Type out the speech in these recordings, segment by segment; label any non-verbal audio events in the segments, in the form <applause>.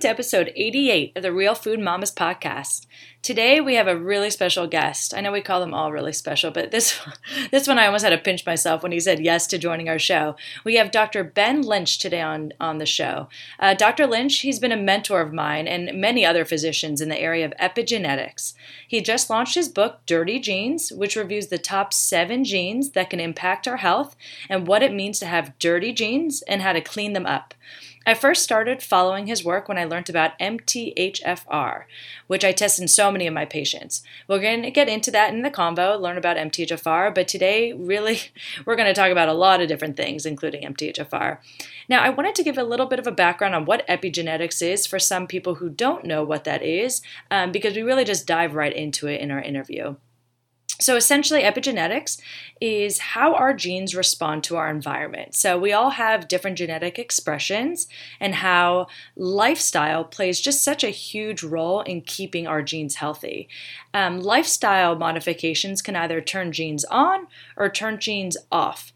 to episode 88 of the Real Food Mamas podcast. Today we have a really special guest. I know we call them all really special, but this <laughs> this one I almost had to pinch myself when he said yes to joining our show. We have Dr. Ben Lynch today on on the show. Uh, Dr. Lynch, he's been a mentor of mine and many other physicians in the area of epigenetics. He just launched his book Dirty Genes, which reviews the top seven genes that can impact our health and what it means to have dirty genes and how to clean them up. I first started following his work when I learned about MTHFR, which I test in so many of my patients. We're going to get into that in the convo, learn about MTHFR, but today, really, <laughs> we're going to talk about a lot of different things, including MTHFR. Now, I wanted to give a little bit of a background on what epigenetics is for some people who don't know what that is, um, because we really just dive right into it in our interview. So essentially, epigenetics is how our genes respond to our environment. So we all have different genetic expressions, and how lifestyle plays just such a huge role in keeping our genes healthy. Um, lifestyle modifications can either turn genes on or turn genes off.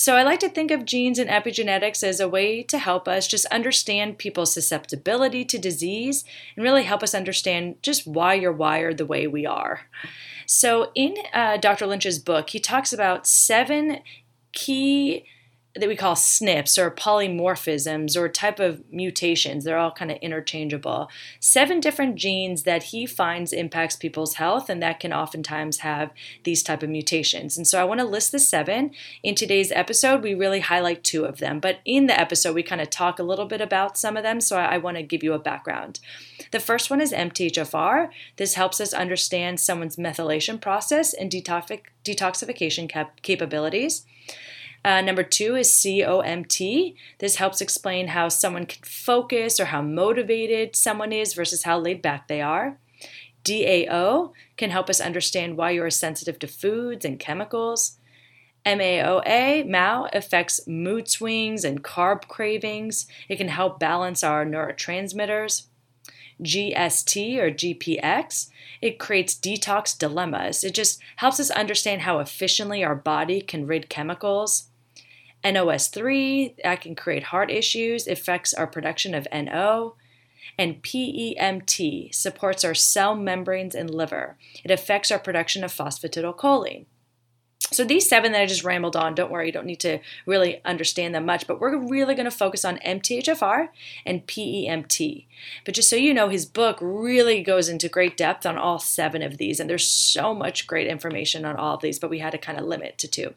So I like to think of genes and epigenetics as a way to help us just understand people's susceptibility to disease and really help us understand just why you're wired the way we are. So, in uh, Dr. Lynch's book, he talks about seven key that we call SNPs or polymorphisms or type of mutations. They're all kind of interchangeable. Seven different genes that he finds impacts people's health and that can oftentimes have these type of mutations. And so I want to list the seven. In today's episode, we really highlight two of them, but in the episode, we kind of talk a little bit about some of them. So I, I want to give you a background. The first one is MTHFR. This helps us understand someone's methylation process and detoxification cap- capabilities. Uh, number two is COMT. This helps explain how someone can focus or how motivated someone is versus how laid back they are. DAO can help us understand why you are sensitive to foods and chemicals. MAOA, MAO, affects mood swings and carb cravings. It can help balance our neurotransmitters. GST or GPX, it creates detox dilemmas. It just helps us understand how efficiently our body can rid chemicals. NOS3, that can create heart issues, affects our production of NO. And PEMT supports our cell membranes and liver. It affects our production of phosphatidylcholine. So these seven that I just rambled on, don't worry, you don't need to really understand them much, but we're really going to focus on MTHFR and PEMT. But just so you know, his book really goes into great depth on all seven of these, and there's so much great information on all of these, but we had to kind of limit to two.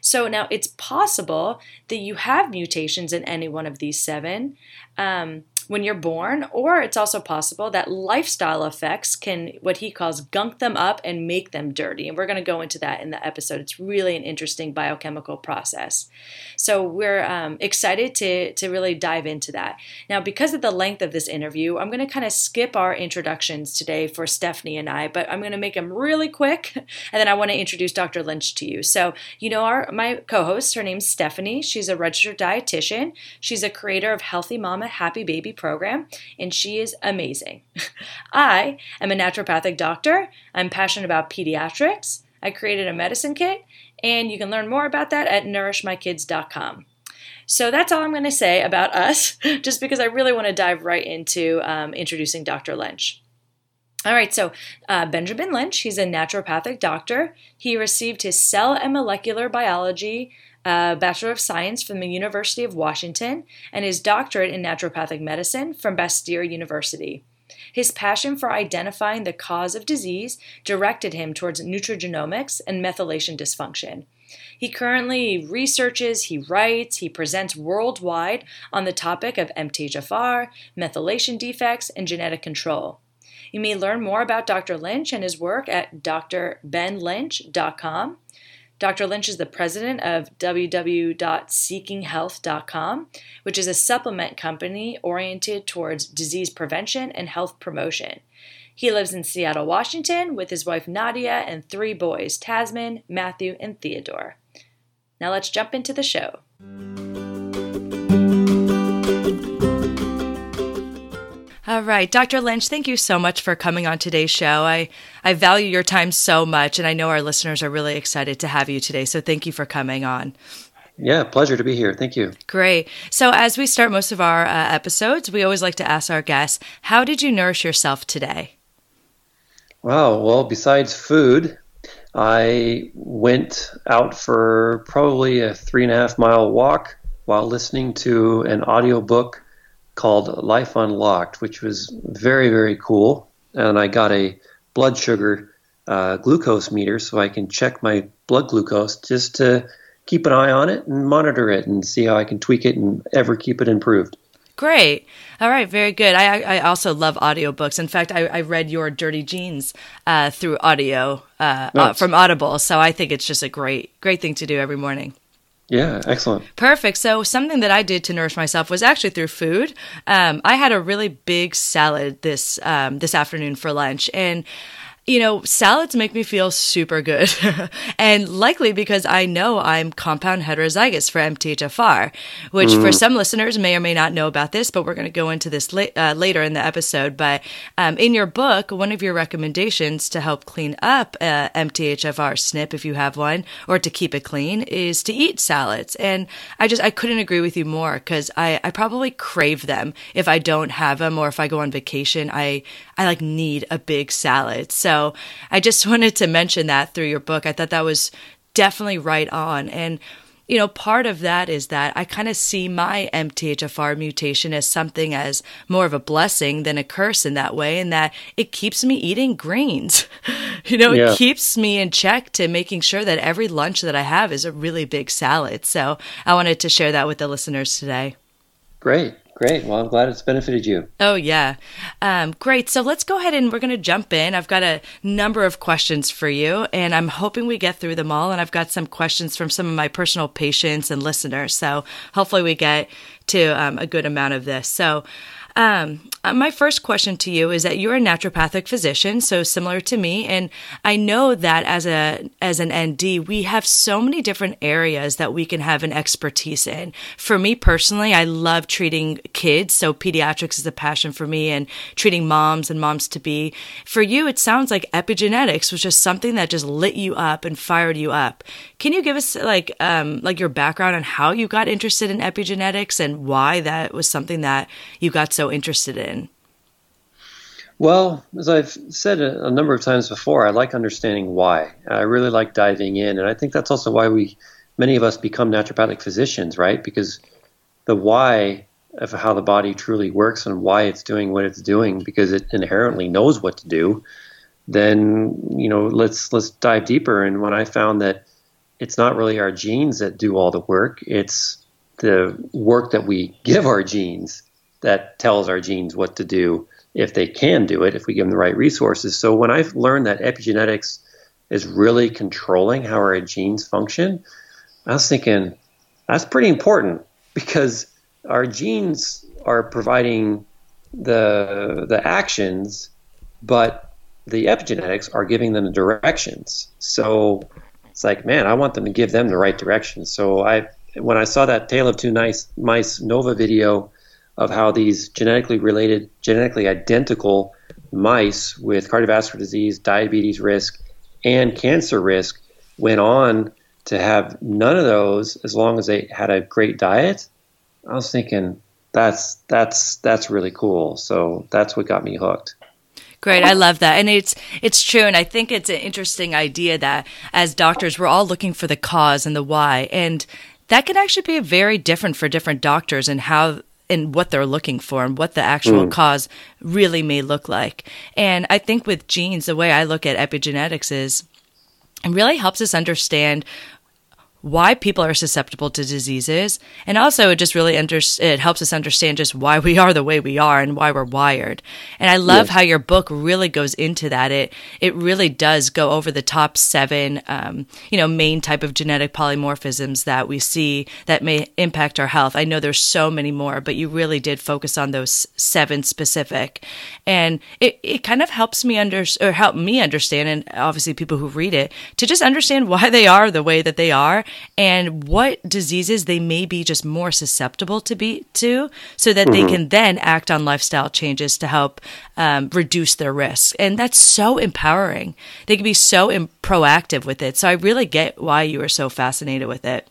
So now it's possible that you have mutations in any one of these seven. Um, when you're born, or it's also possible that lifestyle effects can, what he calls, gunk them up and make them dirty. And we're going to go into that in the episode. It's really an interesting biochemical process. So we're um, excited to, to really dive into that. Now, because of the length of this interview, I'm going to kind of skip our introductions today for Stephanie and I, but I'm going to make them really quick. <laughs> And then I want to introduce Dr. Lynch to you. So, you know, our my co-host, her name's Stephanie. She's a registered dietitian. She's a creator of Healthy Mama Happy Baby program, and she is amazing. <laughs> I am a naturopathic doctor. I'm passionate about pediatrics. I created a medicine kit, and you can learn more about that at nourishmykids.com. So that's all I'm going to say about us, <laughs> just because I really want to dive right into um, introducing Dr. Lynch. All right, so uh, Benjamin Lynch, he's a naturopathic doctor. He received his cell and molecular biology Bachelor of Science from the University of Washington, and his doctorate in naturopathic medicine from Bastyr University. His passion for identifying the cause of disease directed him towards nutrigenomics and methylation dysfunction. He currently researches, he writes, he presents worldwide on the topic of MTHFR, methylation defects, and genetic control. You may learn more about Dr. Lynch and his work at drbenlynch.com. Dr. Lynch is the president of www.seekinghealth.com, which is a supplement company oriented towards disease prevention and health promotion. He lives in Seattle, Washington, with his wife Nadia and three boys Tasman, Matthew, and Theodore. Now let's jump into the show. All right, Dr. Lynch, thank you so much for coming on today's show. I, I value your time so much, and I know our listeners are really excited to have you today. So thank you for coming on. Yeah, pleasure to be here. Thank you. Great. So, as we start most of our uh, episodes, we always like to ask our guests, How did you nourish yourself today? Wow. Well, besides food, I went out for probably a three and a half mile walk while listening to an audiobook called Life Unlocked, which was very, very cool. And I got a blood sugar uh, glucose meter so I can check my blood glucose just to keep an eye on it and monitor it and see how I can tweak it and ever keep it improved. Great. All right. Very good. I, I also love audiobooks. In fact, I, I read your Dirty Genes uh, through audio uh, nice. uh, from Audible. So I think it's just a great, great thing to do every morning. Yeah, excellent. Perfect. So something that I did to nourish myself was actually through food. Um, I had a really big salad this um, this afternoon for lunch, and you know, salads make me feel super good. <laughs> and likely because I know I'm compound heterozygous for MTHFR, which mm. for some listeners may or may not know about this, but we're going to go into this la- uh, later in the episode. But um, in your book, one of your recommendations to help clean up uh, MTHFR SNP, if you have one, or to keep it clean, is to eat salads. And I just, I couldn't agree with you more because I, I probably crave them if I don't have them or if I go on vacation. I, I like need a big salad. So I just <laughs> wanted to mention that through your book. I thought that was definitely right on. And you know, part of that is that I kind of see my MTHFR mutation as something as more of a blessing than a curse in that way, and that it keeps me eating greens. <laughs> you know, yeah. it keeps me in check to making sure that every lunch that I have is a really big salad. So I wanted to share that with the listeners today. Great. Great. Well, I'm glad it's benefited you. Oh, yeah. Um, great. So let's go ahead and we're going to jump in. I've got a number of questions for you, and I'm hoping we get through them all. And I've got some questions from some of my personal patients and listeners. So hopefully we get to um, a good amount of this. So, um, uh, my first question to you is that you're a naturopathic physician, so similar to me, and I know that as a as an ND, we have so many different areas that we can have an expertise in. For me personally, I love treating kids, so pediatrics is a passion for me, and treating moms and moms to be. For you, it sounds like epigenetics was just something that just lit you up and fired you up. Can you give us like um, like your background on how you got interested in epigenetics and why that was something that you got so interested in? Well, as I've said a, a, number of times before, I like understanding why. I really like diving in, and I think that's also why we, many of us, become naturopathic physicians, right? Because the why of how the body truly works and why it's doing what it's doing, because it inherently knows what to do. Then you know, let's let's dive deeper. And when I found that it's not really our genes that do all the work; it's the work that we <laughs> give our genes that tells our genes what to do if they can do it, if we give them the right resources. So when I've learned that epigenetics is really controlling how our genes function, I was thinking that's pretty important because our genes are providing the the actions, but the epigenetics are giving them the directions. So it's like, man, I want them to give them the right direction. So I when I saw that Tale of Two Nice Mice Nova video of how these genetically related, genetically identical mice with cardiovascular disease, diabetes risk, and cancer risk went on to have none of those as long as they had a great diet. I was thinking that's that's that's really cool. So that's what got me hooked. Great, I love that, and it's it's true, and I think it's an interesting idea that as doctors we're all looking for the cause and the why, and that can actually be very different for different doctors and how and what they're looking for and what the actual mm. cause really may look like. And I think with genes, the way I look at epigenetics is it really helps us understand why people are susceptible to diseases. And also it just really under, it helps us understand just why we are the way we are and why we're wired. And i love yes. how your book really goes into that. It it really does go over the top seven um, you know main type of genetic polymorphisms that we see that may impact our health. I know there's so many more but you really did focus on those seven specific. And it, it kind of helps me under or help me understand and obviously people who read it to just understand why they are the way that they are and what diseases they may be just more susceptible to be to so that mm-hmm. they can then act on lifestyle changes to help um, reduce their risk and that's so empowering they can be so Im- proactive with it so i really get why you are so fascinated with it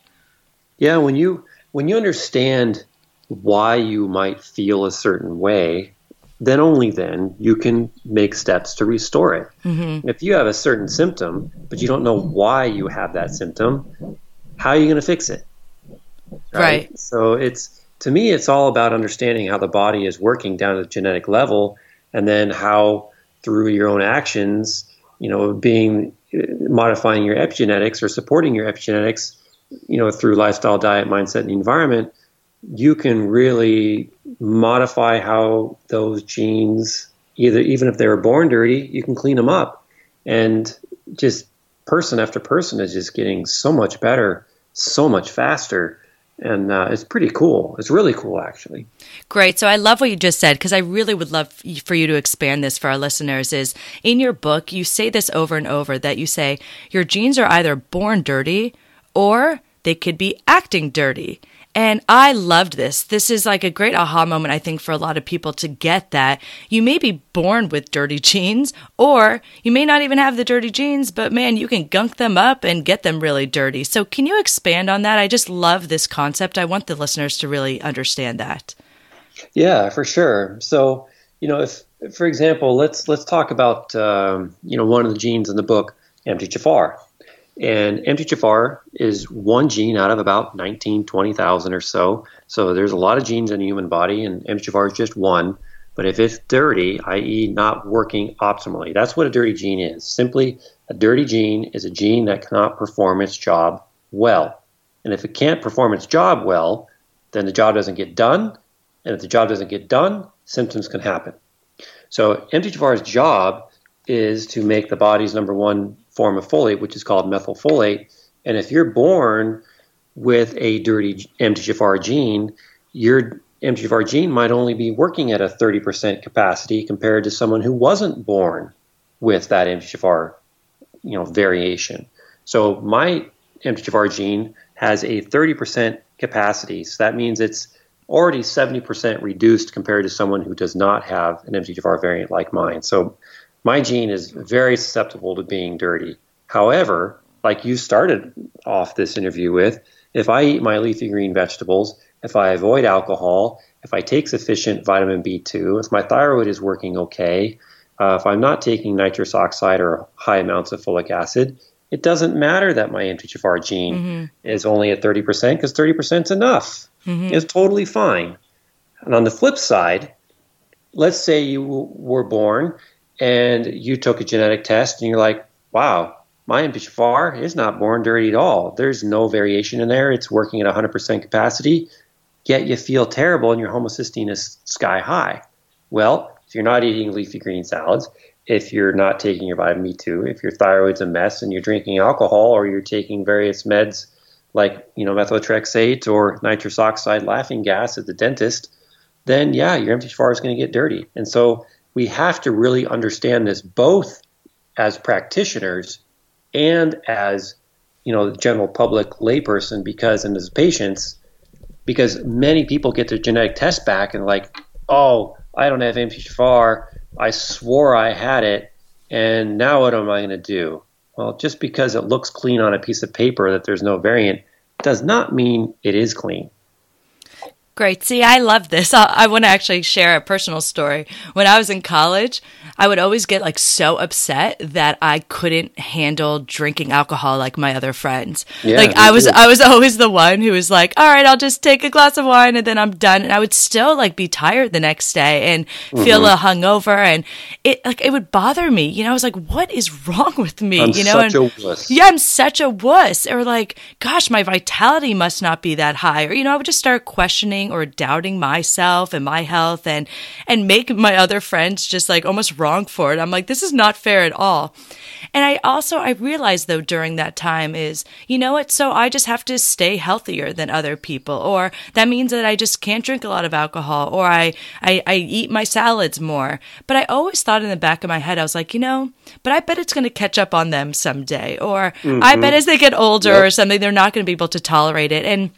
Yeah, when you when you understand why you might feel a certain way, then only then you can make steps to restore it. Mm-hmm. If you have a certain symptom, but you don't know why you have that symptom, how are you going to fix it? Right? right. So it's to me, it's all about understanding how the body is working down at the genetic level, and then how through your own actions, you know, being uh, modifying your epigenetics or supporting your epigenetics, you know, through lifestyle, diet, mindset, and environment, you can really modify how those genes, either even if they were born dirty, you can clean them up, and just person after person is just getting so much better, so much faster and uh, it's pretty cool. It's really cool, actually. Great. So I love what you just said because I really would love for you to expand this for our listeners. Is in your book you say this over and over that you say your genes are either born dirty or they could be acting dirty. And I loved this. This is like a great aha moment, I think, for a lot of people to get that you may be born with dirty genes, or you may not even have the dirty genes, but man, you can gunk them up and get them really dirty. So, can you expand on that? I just love this concept. I want the listeners to really understand that. Yeah, for sure. So, you know, if, for example, let's let's talk about um, you know one of the genes in the book, MTHFR. And MTHFR is one gene out of about 19, 20,000 or so. So there's a lot of genes in the human body, and MTHFR is just one. But if it's dirty, i.e., not working optimally, that's what a dirty gene is. Simply, a dirty gene is a gene that cannot perform its job well. And if it can't perform its job well, then the job doesn't get done. And if the job doesn't get done, symptoms can happen. So MTHFR's job is to make the body's number one form of folate, which is called methylfolate. And if you're born with a dirty MTHFR gene, your MTHFR gene might only be working at a 30% capacity compared to someone who wasn't born with that MTHFR, you know, variation. So my MTHFR gene has a 30% capacity. So that means it's already 70% reduced compared to someone who does not have an MTHFR variant like mine. So my gene is very susceptible to being dirty. However, like you started off this interview with, if I eat my leafy green vegetables, if I avoid alcohol, if I take sufficient vitamin B2, if my thyroid is working okay, uh, if I'm not taking nitrous oxide or high amounts of folic acid, it doesn't matter that my MTHFR gene mm-hmm. is only at 30% because 30% is enough. Mm-hmm. It's totally fine. And on the flip side, let's say you were born and you took a genetic test and you're like, wow, my MTHFR is not born dirty at all. There's no variation in there. It's working at 100% capacity, yet you feel terrible and your homocysteine is sky high. Well, if you're not eating leafy green salads, if you're not taking your vitamin B2, if your thyroid's a mess and you're drinking alcohol or you're taking various meds like, you know, methotrexate or nitrous oxide laughing gas at the dentist, then yeah, your MTHFR is going to get dirty. And so we have to really understand this both as practitioners and as you know the general public layperson because and as patients because many people get their genetic test back and like oh I don't have MTHFR I swore I had it and now what am I going to do? Well just because it looks clean on a piece of paper that there's no variant does not mean it is clean Great. See, I love this. I, I want to actually share a personal story. When I was in college, I would always get like so upset that I couldn't handle drinking alcohol like my other friends. Yeah, like I was, too. I was always the one who was like, "All right, I'll just take a glass of wine and then I'm done." And I would still like be tired the next day and mm-hmm. feel a hungover, and it like it would bother me. You know, I was like, "What is wrong with me?" I'm you know, and, yeah, I'm such a wuss, or like, "Gosh, my vitality must not be that high," or you know, I would just start questioning or doubting myself and my health and and make my other friends just like almost wrong for it. I'm like this is not fair at all. And I also I realized though during that time is you know what so I just have to stay healthier than other people or that means that I just can't drink a lot of alcohol or I I, I eat my salads more. But I always thought in the back of my head I was like, you know, but I bet it's going to catch up on them someday or mm-hmm. I bet as they get older yep. or something they're not going to be able to tolerate it and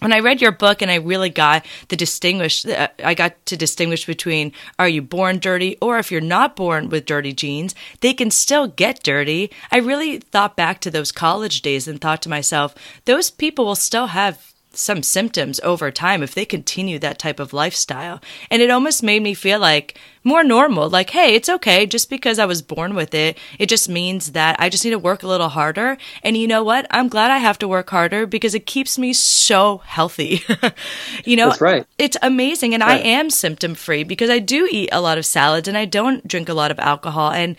when I read your book and I really got the distinguish, uh, I got to distinguish between are you born dirty or if you're not born with dirty genes, they can still get dirty. I really thought back to those college days and thought to myself, those people will still have some symptoms over time if they continue that type of lifestyle. And it almost made me feel like more normal. Like, hey, it's okay. Just because I was born with it, it just means that I just need to work a little harder. And you know what? I'm glad I have to work harder because it keeps me so healthy. <laughs> you know, That's right. It's amazing. And right. I am symptom free because I do eat a lot of salads and I don't drink a lot of alcohol. And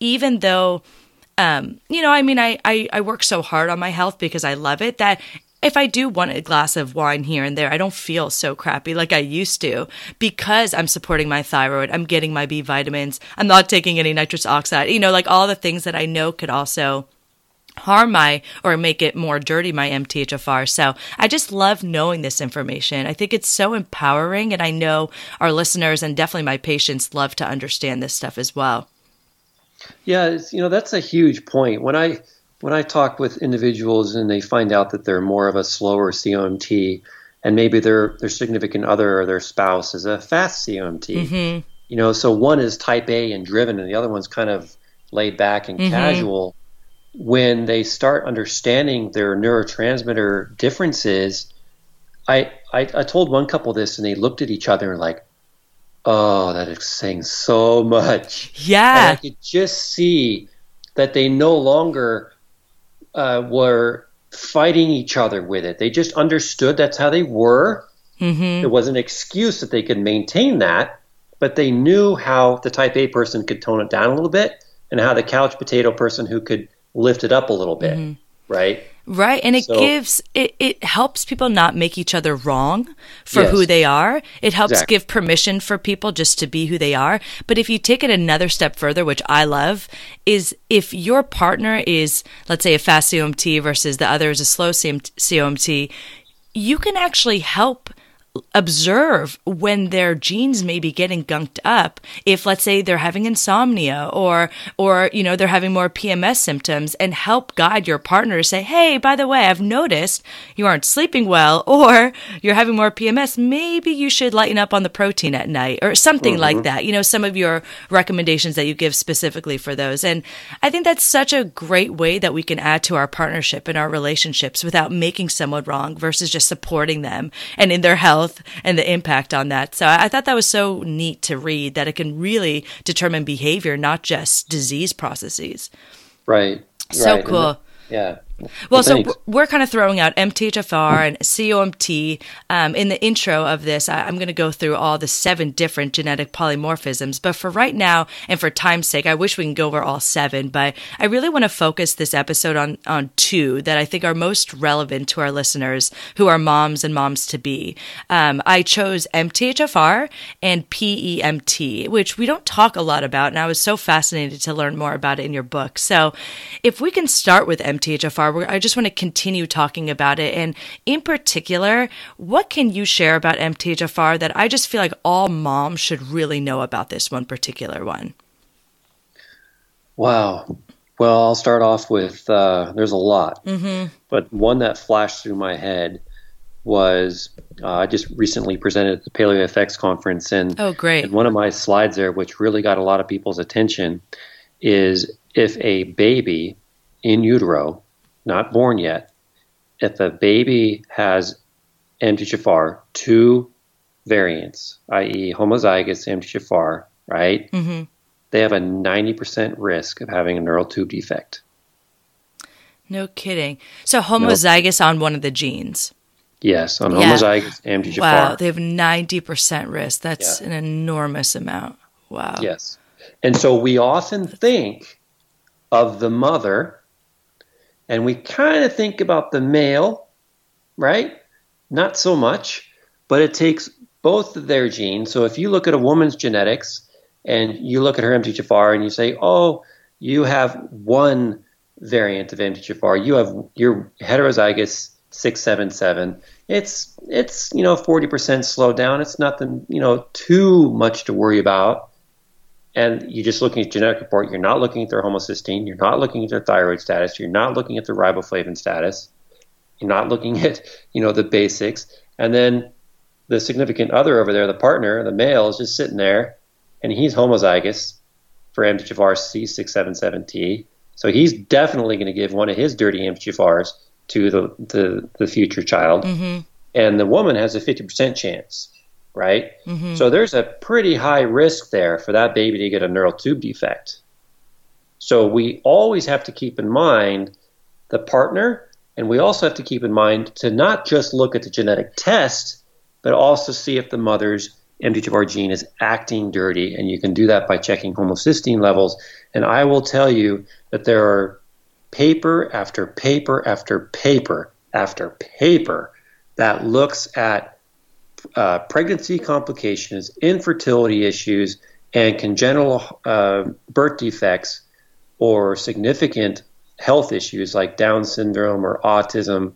even though, um, you know, I mean, I, I, I work so hard on my health because I love it that if I do want a glass of wine here and there, I don't feel so crappy like I used to because I'm supporting my thyroid. I'm getting my B vitamins. I'm not taking any nitrous oxide, you know, like all the things that I know could also harm my or make it more dirty my MTHFR. So I just love knowing this information. I think it's so empowering and I know our listeners and definitely my patients love to understand this stuff as well. Yeah, you know that's a huge point. When I when I talk with individuals and they find out that they're more of a slower COMT, and maybe their their significant other or their spouse is a fast COMT, mm-hmm. you know, so one is type A and driven, and the other one's kind of laid back and mm-hmm. casual. When they start understanding their neurotransmitter differences, I, I I told one couple this, and they looked at each other and like, oh, that is saying so much. Yeah, and I could just see that they no longer uh, were fighting each other with it. They just understood that's how they were. Mm-hmm. It was an excuse that they could maintain that, but they knew how the type A person could tone it down a little bit and how the couch potato person who could lift it up a little bit, mm-hmm. right? Right. And it so, gives, it, it helps people not make each other wrong for yes, who they are. It helps exactly. give permission for people just to be who they are. But if you take it another step further, which I love, is if your partner is, let's say, a fast COMT versus the other is a slow COMT, you can actually help observe when their genes may be getting gunked up. If let's say they're having insomnia or or you know they're having more PMS symptoms and help guide your partner to say hey by the way I've noticed you aren't sleeping well <laughs> or you're having more PMS maybe you should lighten up on the protein at night or something mm-hmm. like that. You know some of your recommendations that you give specifically for those. And I think that's such a great way that we can add to our partnership and our relationships without making someone wrong versus just supporting them and in their health health and the impact on that. So I thought that was so neat to read that it can really determine behavior, not just disease processes. Right. So right. cool. yeah. Well, so we're kind of throwing out MTHFR and COMT. Um, in the intro of this, I, am going to go through all the seven different genetic polymorphisms. But for right now, and for time's sake, I wish we can go over all seven. But I really want to focus this episode on on two that I think are most relevant to our listeners who are moms and moms to be. Um, I chose MTHFR and PEMT, which we don't talk a lot about, and I was so fascinated to learn more about it in your book. So, if we can start with MTHFR far. I just want to continue talking about it. And in particular, what can you share about MTHFR that I just feel like all moms should really know about this one particular one? Wow. Well, I'll start off with uh, there's a lot, mm-hmm. but one that flashed through my head was uh, I just recently presented at the Paleo PaleoFX conference, and oh, great! And one of my slides there, which really got a lot of people's attention, is if a baby in utero not born yet, if a baby has MTHFR, two variants, i.e., homozygous MTHFR, right? Mm-hmm. They have a 90% risk of having a neural tube defect. No kidding. So homozygous nope. on one of the genes. Yes, on yeah. homozygous MTHFR. Wow, they have 90% risk. That's yeah. an enormous amount. Wow. Yes. And so we often think of the mother and we kind of think about the male, right? Not so much, but it takes both of their genes. So if you look at a woman's genetics and you look at her MTHFR and you say, oh, you have one variant of MTHFR, you have your heterozygous 677. It's it's you know 40% slowed down. It's nothing you know too much to worry about and you're just looking at genetic report, you're not looking at their homocysteine, you're not looking at their thyroid status, you're not looking at their riboflavin status. You're not looking <laughs> at, you know, the basics. And then the significant other over there, the partner, the male, is just sitting there and he's homozygous for MTHFR C677T. So he's definitely going to give one of his dirty MTHFRs to the, the, the future child. Mm-hmm. And the woman has a 50% chance, right? Mm-hmm. So there's a pretty high risk there for that baby to get a neural tube defect. So we always have to keep in mind the partner, and we also have to keep in mind to not just look at the genetic test, but also see if the mother's MTHFR gene is acting dirty. And you can do that by checking homocysteine levels. And I will tell you that there are paper after paper after paper after paper that looks at uh, pregnancy complications, infertility issues, and congenital uh, birth defects or significant health issues like Down syndrome or autism,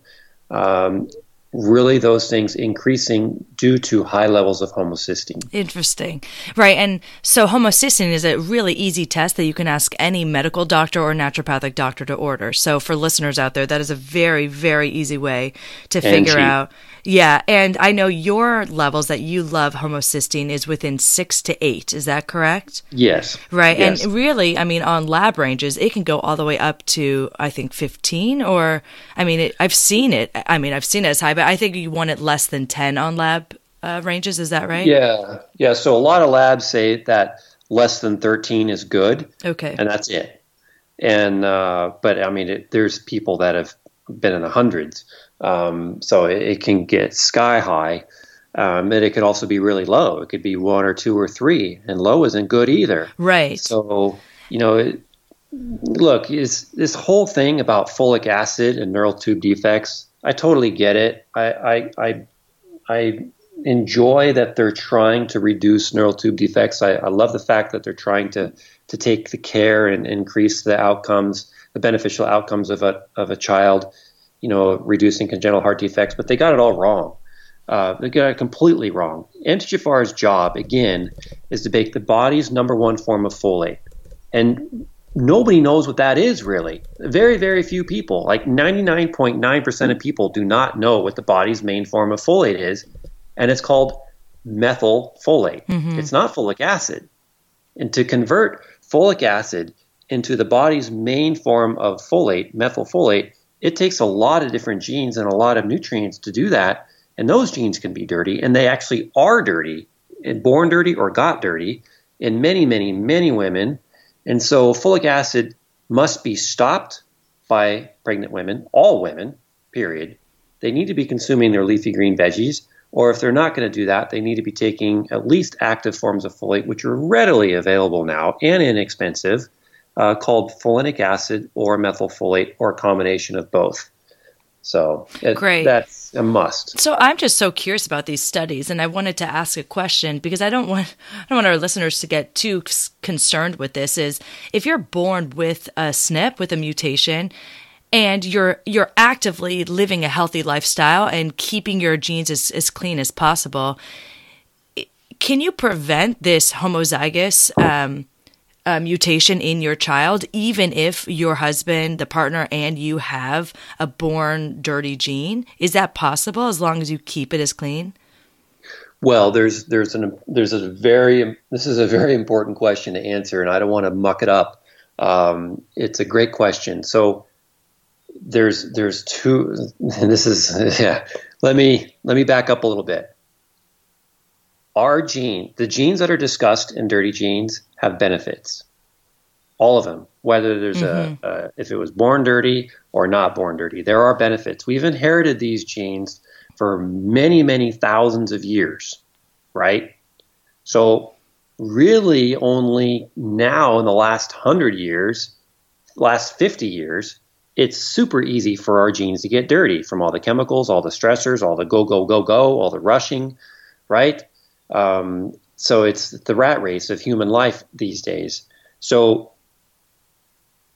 um, really those things increasing due to high levels of homocysteine. Interesting. Right. And so homocysteine is a really easy test that you can ask any medical doctor or naturopathic doctor to order. So for listeners out there, that is a very, very easy way to figure cheap. out. Yeah. And I know your levels that you love homocysteine is within six to eight. Is that correct? Yes. Right. Yes. And really, I mean, on lab ranges, it can go all the way up to, I think, 15 or, I mean, it, I've seen it. I mean, I've seen it as high, but I think you want it less than 10 on lab uh, ranges. Is that right? Yeah. Yeah. So a lot of labs say that less than 13 is good. Okay. and that's it. And uh, but I mean, it, there's people that have been in the hundreds, um, so it, it can get sky high. Um, and it could also be really low. It could be one or two or three, and low isn't good either. right. So you know, it, look, is this whole thing about folic acid and neural tube defects? I totally get it. I I I, I enjoy that they're trying to reduce neural tube defects. I, I love the fact that they're trying to to take the care and increase the outcomes, the beneficial outcomes of a of a child. You know, reducing congenital heart defects, but they got it all wrong. Uh, they got it completely wrong. MTHFR's job, again, is to make the body's number one form of folate. And nobody knows what that is really. Very, very few people, like 99.9% of people, do not know what the body's main form of folate is. And it's called methylfolate. It's not folic acid. And to convert folic acid into the body's main form of folate, methylfolate, it takes a lot of different genes and a lot of nutrients to do that. And those genes can be dirty, and they actually are dirty, and born dirty or got dirty in many, many, many women. And so folic acid must be stopped by pregnant women, all women, period. They need to be consuming their leafy green veggies, or if they're not going to do that, they need to be taking at least active forms of folate, which are readily available now and inexpensive, uh, called folinic acid or methylfolate, or a combination of both. So it- Great. that's a must. So I'm just so curious about these studies, and I wanted to ask a question because I don't want I don't want our listeners to get too concerned with this. Is if you're born with a SNP with a mutation, and you're you're actively living a healthy lifestyle and keeping your genes as, as clean as possible, can you prevent this homozygous um, uh, mutation in your child, even if your husband, the partner, and you have a born dirty gene? Is that possible as long as you keep it as clean? Well, there's there's an there's a very this is a very important question to answer, and I don't want to muck it up. Um, it's a great question. So there's there's two. <laughs> This is <laughs> yeah. Let me let me back up a little bit. Our gene, the genes that are discussed in dirty genes, have benefits. All of them, whether there's a, mm-hmm. a if it was born dirty or not born dirty, there are benefits. We've inherited these genes for many, many thousands of years, right? So, really, only now in the last hundred years, last 50 years, it's super easy for our genes to get dirty from all the chemicals, all the stressors, all the go, go, go, go, all the rushing, right? Um, so, it's the rat race of human life these days. So,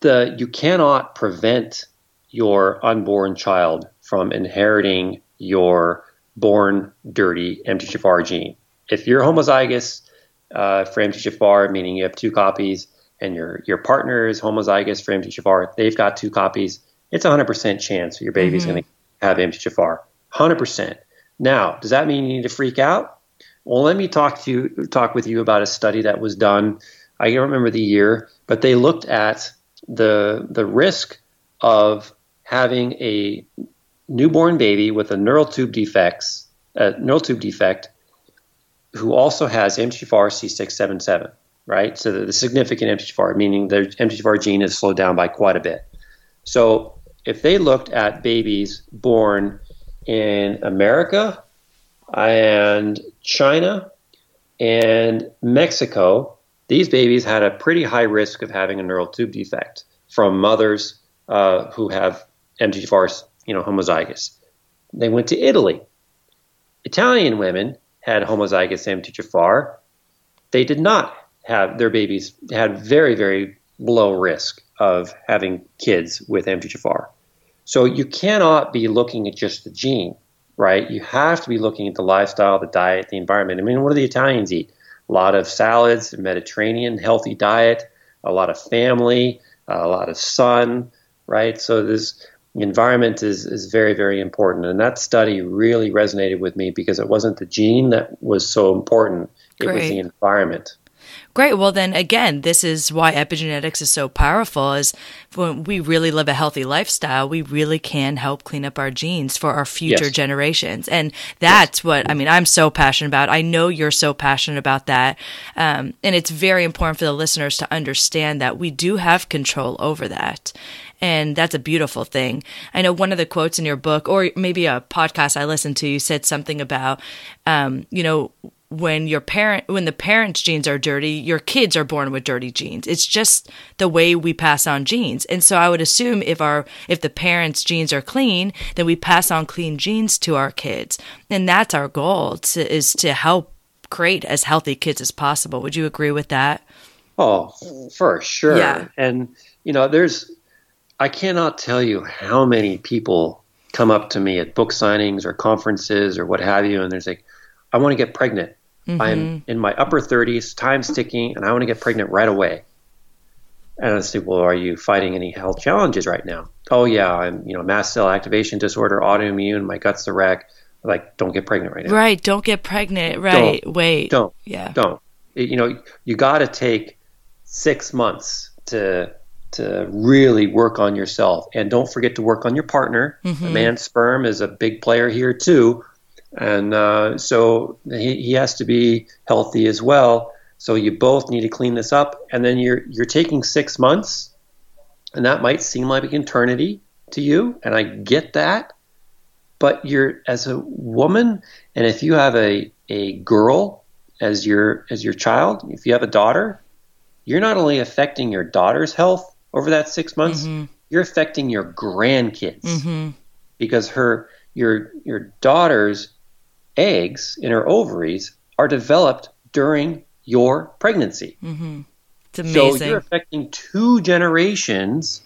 the you cannot prevent your unborn child from inheriting your born dirty MTHFR gene. If you're homozygous uh, for MTHFR, meaning you have two copies, and your your partner is homozygous for MTHFR, they've got two copies. It's a hundred percent chance your baby's going to have MTHFR. 100%. Now, does that mean you need to freak out? Well, let me talk to you talk with you about a study that was done. I don't remember the year, but they looked at the the risk of having a newborn baby with a neural tube defects, a neural tube defect, who also has MTHFR C677, right? So the, the significant MTHFR, meaning the MTHFR gene is slowed down by quite a bit. So if they looked at babies born in America and China and Mexico, these babies had a pretty high risk of having a neural tube defect from mothers uh, who have MTHFR, you know, homozygous. They went to Italy. Italian women had homozygous MTHFR. They did not have their babies had very very low risk of having kids with MTHFR. So you cannot be looking at just the gene, right? You have to be looking at the lifestyle, the diet, the environment. I mean, what do the Italians eat? A lot of salads, Mediterranean, healthy diet, a lot of family, a lot of sun, right? So this environment is, is very, very important. And that study really resonated with me because it wasn't the gene that was so important, it Great. was the environment. Great. Well, then again, this is why epigenetics is so powerful is when we really live a healthy lifestyle, we really can help clean up our genes for our future yes. generations. And that's yes. what, I mean, I'm so passionate about. I know you're so passionate about that. Um, and it's very important for the listeners to understand that we do have control over that. And that's a beautiful thing. I know one of the quotes in your book, or maybe a podcast I listened to, you said something about, um, you know, when your parent when the parents genes are dirty your kids are born with dirty genes. It's just the way we pass on genes. And so i would assume if our if the parents genes are clean then we pass on clean genes to our kids. And that's our goal to, is to help create as healthy kids as possible. Would you agree with that? Oh for sure. Yeah. and you know there's i cannot tell you how many people come up to me at book signings or conferences or what have you and they're like i want to get pregnant Mm-hmm. I'm in my upper 30s, time's ticking, and I want to get pregnant right away. And I say, well, are you fighting any health challenges right now? Oh yeah, I'm you know mast cell activation disorder, autoimmune, my gut's a wreck. Like, don't get pregnant right now. Right, don't get pregnant. Right, don't, wait, don't, yeah, don't. You know, you got to take six months to to really work on yourself, and don't forget to work on your partner. Mm-hmm. The man's sperm is a big player here too and uh, so he, he has to be healthy as well. So you both need to clean this up, and then you're you're taking six months, and that might seem like an eternity to you, and I get that. But you're as a woman, and if you have a a girl as your as your child, if you have a daughter, you're not only affecting your daughter's health over that six months, mm-hmm. you're affecting your grandkids mm-hmm. because her your your daughter's eggs in her ovaries are developed during your pregnancy. Mm-hmm. It's amazing. So you're affecting two generations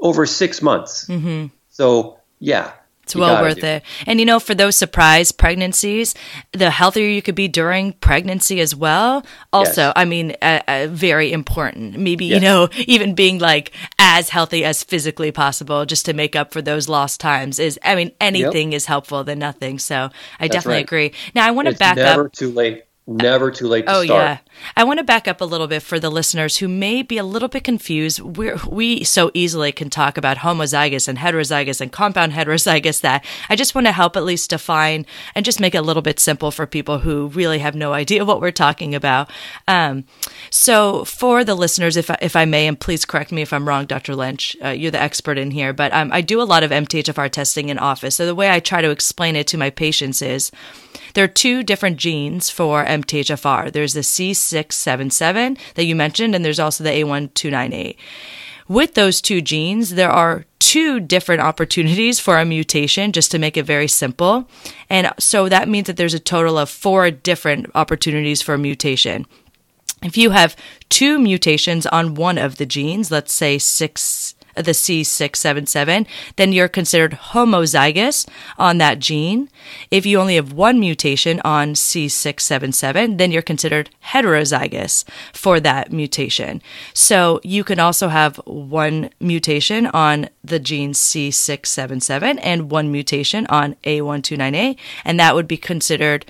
over six months. Mm-hmm. So yeah, it's well worth it. And you know, for those surprise pregnancies, the healthier you could be during pregnancy as well. Also, yes. I mean, uh, uh, very important. Maybe, yes. you know, <laughs> even being like as healthy as physically possible just to make up for those lost times is, I mean, anything yep. is helpful than nothing. So I That's definitely right. agree. Now, I want to back never up. too late never too late to oh, start. yeah. I want to back up a little bit for the listeners who may be a little bit confused. we we so easily can talk about homozygous and heterozygous and compound <laughs> heterozygous that I just want to help at least define and just make it a little bit simple for people who really have no idea what we're talking about. Um, so, for the listeners, if I, if I may, and please correct me if I'm wrong, Dr. Lynch, uh, you're the expert in here, but um, I do a lot of MTHFR testing in office. So, the way I try to explain it to my patients is there are two different genes for MTHFR. There's the C677 that you mentioned, and there's also the A1298. With those two genes, there are two different opportunities for a mutation, just to make it very simple. And so that means that there's a total of four different opportunities for a mutation. If you have two mutations on one of the genes, let's say six, the C677, then you're considered homozygous on that gene. If you only have one mutation on C677, then you're considered heterozygous for that mutation. So you can also have one mutation on the gene C677 and one mutation on A1298, and that would be considered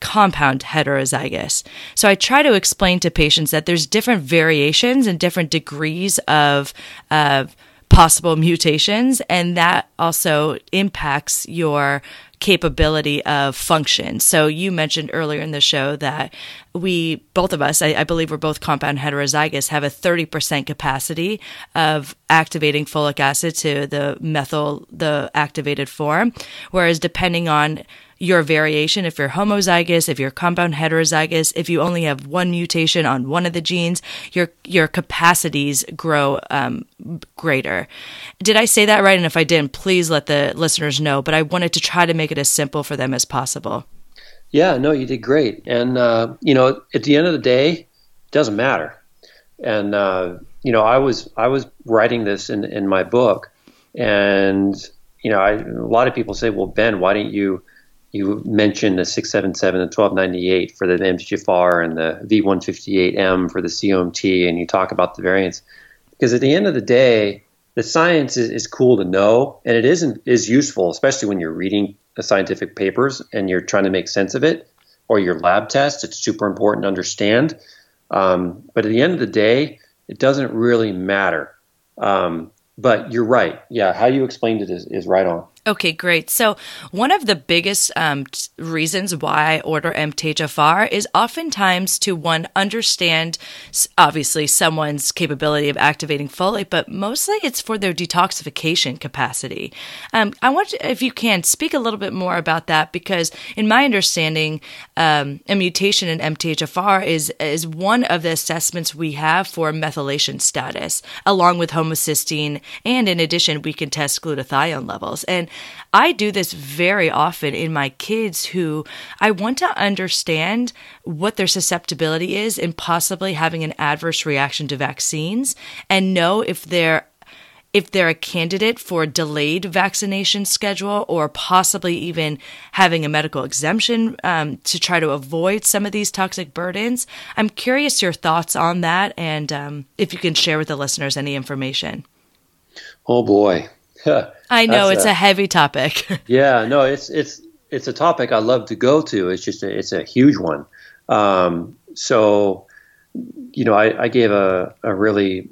compound heterozygous. So I try to explain to patients that there's different variations and different degrees of of possible mutations, and that also impacts your capability of function. So you mentioned earlier in the show that we, both of us, I, I, believe we're both compound heterozygous, have a 30% capacity of activating folic acid to the methyl, the activated form. Whereas depending on your variation, if you're homozygous, if you're compound heterozygous, if you only have one mutation on one of the genes, your your capacities grow um, greater. Did I say that right? And if I didn't, please let the listeners know. But I wanted to try to make it as simple for them as possible. Yeah, no, you did great. And uh, you know, at the end of the day, it doesn't matter. And uh, you know, I was I was writing this in in my book, and you know, I, a lot of people say, well, Ben, why don't you you mentioned the 677 and 1298 for the MTHFR and the V158M for the COMT, and you talk about the variants. Because at the end of the day, the science is, is cool to know, and it isn't is useful, especially when you're reading the scientific papers and you're trying to make sense of it, or your lab tests. It's super important to understand. Um, but at the end of the day, it doesn't really matter. Um, but you're right. Yeah, how you explained it is, is right on. Okay, great. So, one of the biggest um, t- reasons why I order MTHFR is oftentimes to one understand, obviously, someone's capability of activating folate, but mostly it's for their detoxification capacity. Um, I want, to, if you can, speak a little bit more about that because, in my understanding, um, a mutation in MTHFR is is one of the assessments we have for methylation status, along with homocysteine, and in addition, we can test glutathione levels and I do this very often in my kids who I want to understand what their susceptibility is in possibly having an adverse reaction to vaccines and know if they're if they're a candidate for a delayed vaccination schedule or possibly even having a medical exemption um, to try to avoid some of these toxic burdens. I'm curious your thoughts on that and um, if you can share with the listeners any information. Oh boy. <laughs> I know it's a, a, heavy topic. <laughs> yeah, no, it's it's it's a topic I love to go to. It's just a, it's a huge one. Um, so, you know, I, I gave a, a really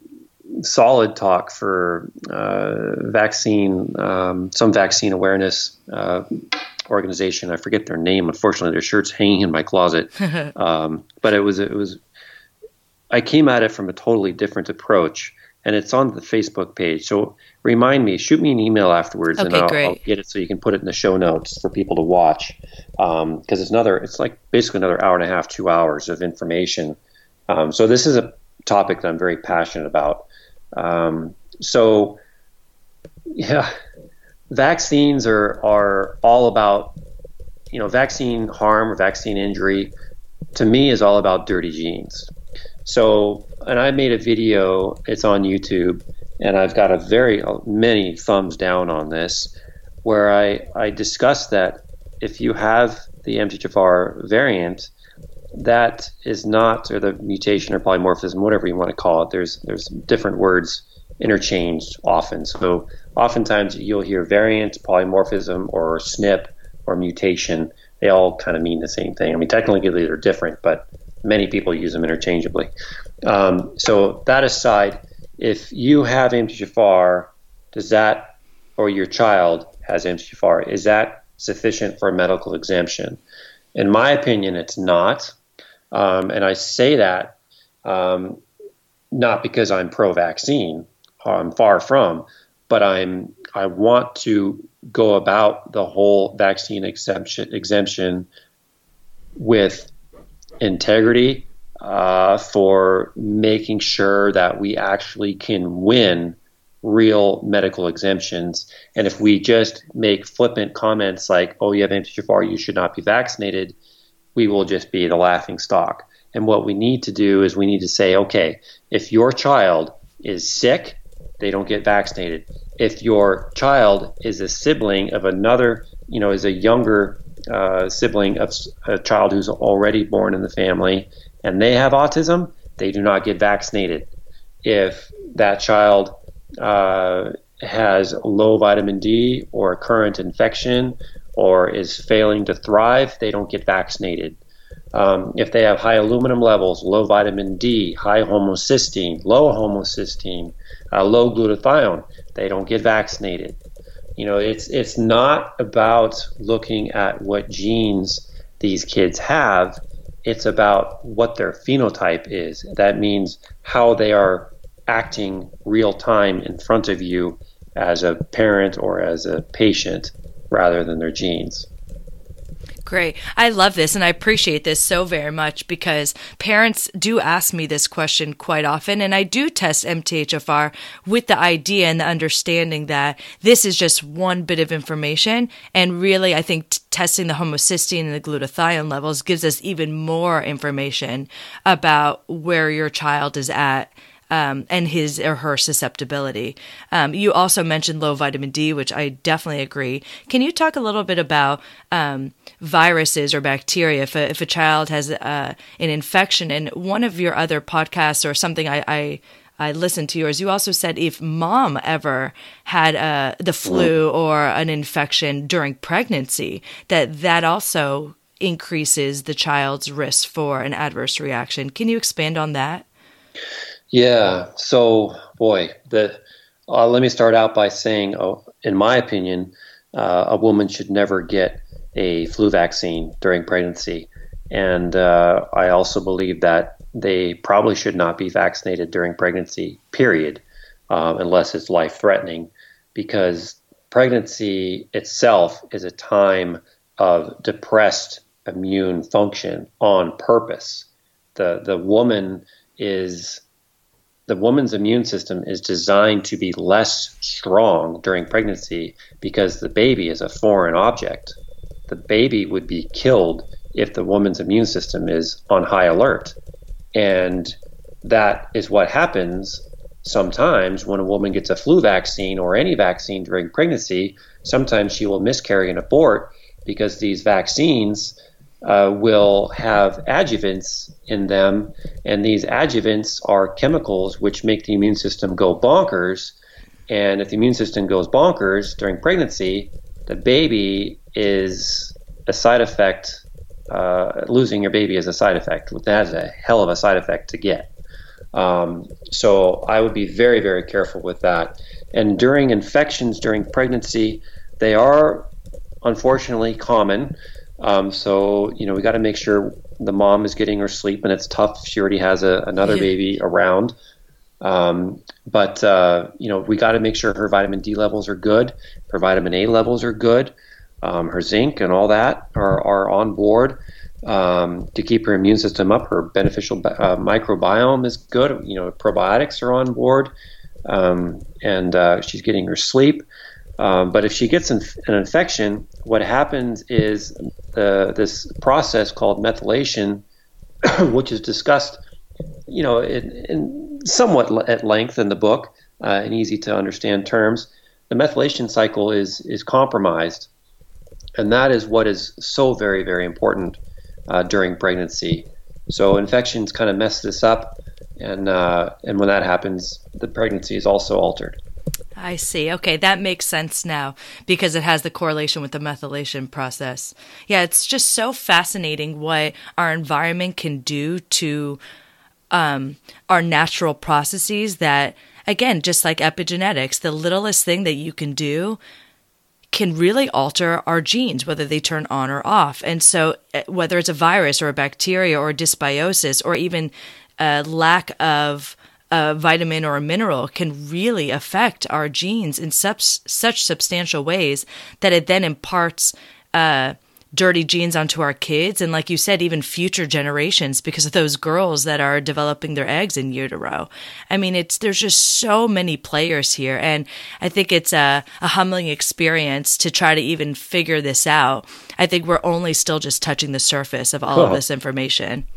solid talk for uh, vaccine, um, some vaccine awareness uh, organization. I forget their name. Unfortunately, their shirt's hanging in my closet. <laughs> um, but it was it was. I came at it from a totally different approach, and it's on the Facebook page. So remind me, shoot me an email afterwards, okay, and I'll. I'll, get it so you can put it in the show notes for people to watch. Because um, it's another, it's like basically another hour and a half, two hours of information. Um, so this is a topic that I'm very passionate about. Um, so, yeah, vaccines are are all about, you know, vaccine harm or vaccine injury. To me, is all about dirty genes. So, and I made a video. It's on YouTube and I've got a very uh, many thumbs down on this, where I I discuss that if you have the MTHFR variant, that is not or the mutation or polymorphism, whatever you want to call it. There's there's different words interchanged often. So oftentimes you'll hear variant, polymorphism, or SNP or mutation. They all kind of mean the same thing. I mean, technically they're different, but many people use them interchangeably. Um, so that aside, if you have MTHFR, does that, or your child has MTHFR, is that sufficient for a medical exemption? In my opinion, it's not. Um, and I say that um, not because I'm pro vaccine, I'm far from, but I'm I want to go about the whole vaccine exemption exemption with integrity uh, for making sure that we actually can win real medical exemptions. And if we just make flippant comments like, oh, you have MTHFR, you should not be vaccinated, we will just be the laughing stock. And what we need to do is we need to say, okay, if your child is sick, they don't get vaccinated. If your child is a sibling of another, you know, is a younger uh, sibling of a child who's already born in the family and they have autism, they do not get vaccinated. If that child uh, has low vitamin D or a current infection or is failing to thrive, they don't get vaccinated. Um, if they have high aluminum levels, low vitamin D, high homocysteine, low homocysteine, uh, low glutathione, they don't get vaccinated. You know, it's it's not about looking at what genes these kids have. It's about what their phenotype is. That means how they are acting real time in front of you as a parent or as a patient rather than their genes. Great. I love this and I appreciate this so very much because parents do ask me this question quite often. And I do test MTHFR with the idea and the understanding that this is just one bit of information. And really, I think t- testing the homocysteine and the glutathione levels gives us even more information about where your child is at um, and his or her susceptibility. Um, you also mentioned low vitamin D, which I definitely agree. Can you talk a little bit about um, viruses or bacteria if a, if a child has uh, an infection? And one of your other podcasts or something I, I I listened to yours. You also said if mom ever had uh, the flu or an infection during pregnancy, that that also increases the child's risk for an adverse reaction. Can you expand on that? Yeah. So, boy, the uh, let me start out by saying, oh, in my opinion, uh, a woman should never get a flu vaccine during pregnancy, and uh, I also believe that they probably should not be vaccinated during pregnancy. Period, um, unless it's life threatening, because pregnancy itself is a time of depressed immune function on purpose. The the woman is the woman's immune system is designed to be less strong during pregnancy because the baby is a foreign object. The baby would be killed if the woman's immune system is on high alert. And that is what happens sometimes when a woman gets a flu vaccine or any vaccine during pregnancy. Sometimes she will miscarry and abort because these vaccines uh, will have adjuvants in them, and these adjuvants are chemicals which make the immune system go bonkers. And if the immune system goes bonkers during pregnancy, the baby is a side effect. Uh, losing your baby is a side effect. That is a hell of a side effect to get. Um, so I would be very, very careful with that. And during infections during pregnancy, they are unfortunately common. Um, so you know we got to make sure the mom is getting her sleep, and it's tough. She already has a, another yeah. baby around. Um, but uh, you know we got to make sure her vitamin D levels are good, her vitamin A levels are good, um, her zinc and all that are, are on board um, to keep her immune system up. Her beneficial uh, microbiome is good. You know probiotics are on board, um, and uh, she's getting her sleep. Um, but if she gets an, an, infection, what happens is uh, this process called methylation, <clears throat> which is discussed, you know, in, in somewhat at length in the book, uh, in easy to understand terms. The methylation cycle is is compromised, and that is what is so very very important uh, during pregnancy. So infections kind of mess this up, and uh, and when that happens, the pregnancy is also altered. I see. Okay, that makes sense now because it has the correlation with the methylation process. Yeah, it's just so fascinating what our environment can do to um, our natural processes that, again, just like epigenetics, the littlest thing that you can do can really alter our genes, whether they turn on or off. And so, eh, whether it's a virus or a bacteria or dysbiosis or even a lack of a vitamin or a mineral can really affect our genes in such such substantial ways that it then imparts uh, dirty genes onto our kids and like you said even future generations because of those girls that are developing their eggs in utero. I mean it's there's just so many players here and i think it's a, a humbling experience to try to even figure this out. I think we're only still just touching the surface of all of this information. <laughs>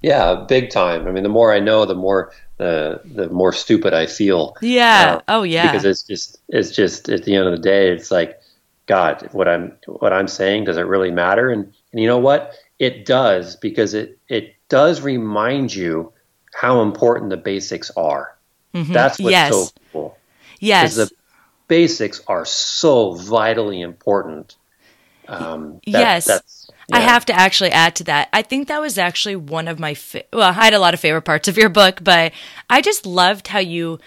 Yeah big time. I mean the more i know the more the the more stupid I feel. Yeah. Uh, oh yeah. Because it's just it's just at the end of the day, it's like, God, what I'm what I'm saying does it really matter? And, and you know what? It does because it it does remind you how important the basics are. Mm-hmm. That's what's yes. so cool. Yes. Because the basics are so vitally important. Um, that, yes. That's, yeah. I have to actually add to that. I think that was actually one of my, fa- well, I had a lot of favorite parts of your book, but I just loved how you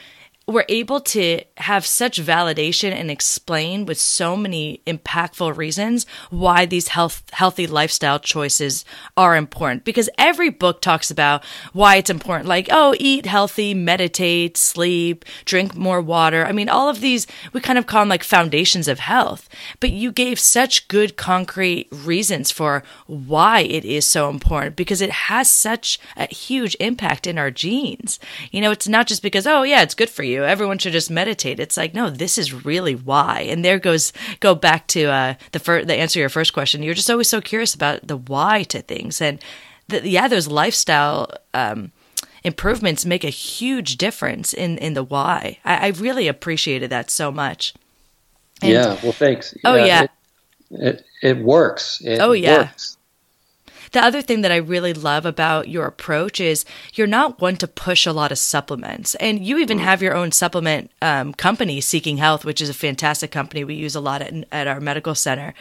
were able to have such validation and explain with so many impactful reasons why these health healthy lifestyle choices are important. Because every book talks about why it's important like oh eat healthy meditate sleep drink more water. I mean all of these we kind of call them like foundations of health. But you gave such good concrete reasons for why it is so important because it has such a huge impact in our genes. You know it's not just because oh yeah it's good for you Everyone should just meditate. It's like, no, this is really why. And there goes go back to uh, the first the answer to your first question. You're just always so curious about the why to things, and the, yeah, those lifestyle. Um, improvements make a huge difference in in the why. I, I really appreciated that so much. And, yeah, well, thanks. Oh yeah, it it, it works. It oh yeah. Works. The other thing that I really love about your approach is you're not one to push a lot of supplements. And you even have your own supplement um, company, Seeking Health, which is a fantastic company we use a lot at, at our medical center.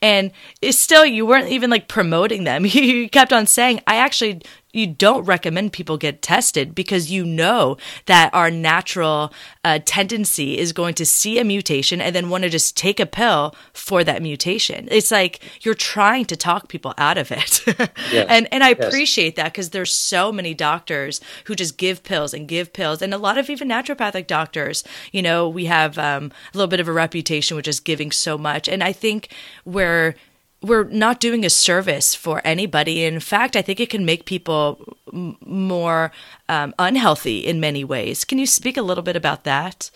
And it's still, you weren't even like promoting them. <laughs> you kept on saying, I actually you don't recommend people get tested because you know that our natural uh, tendency is going to see a mutation and then want to just take a pill for that mutation. It's like you're trying to talk people out of it. <laughs> yes. And and I yes. appreciate that because there's so many doctors who just give pills and give pills and a lot of even naturopathic doctors, you know, we have um, a little bit of a reputation with just giving so much. And I think we're we're not doing a service for anybody. In fact, I think it can make people m- more um, unhealthy in many ways. Can you speak a little bit about that?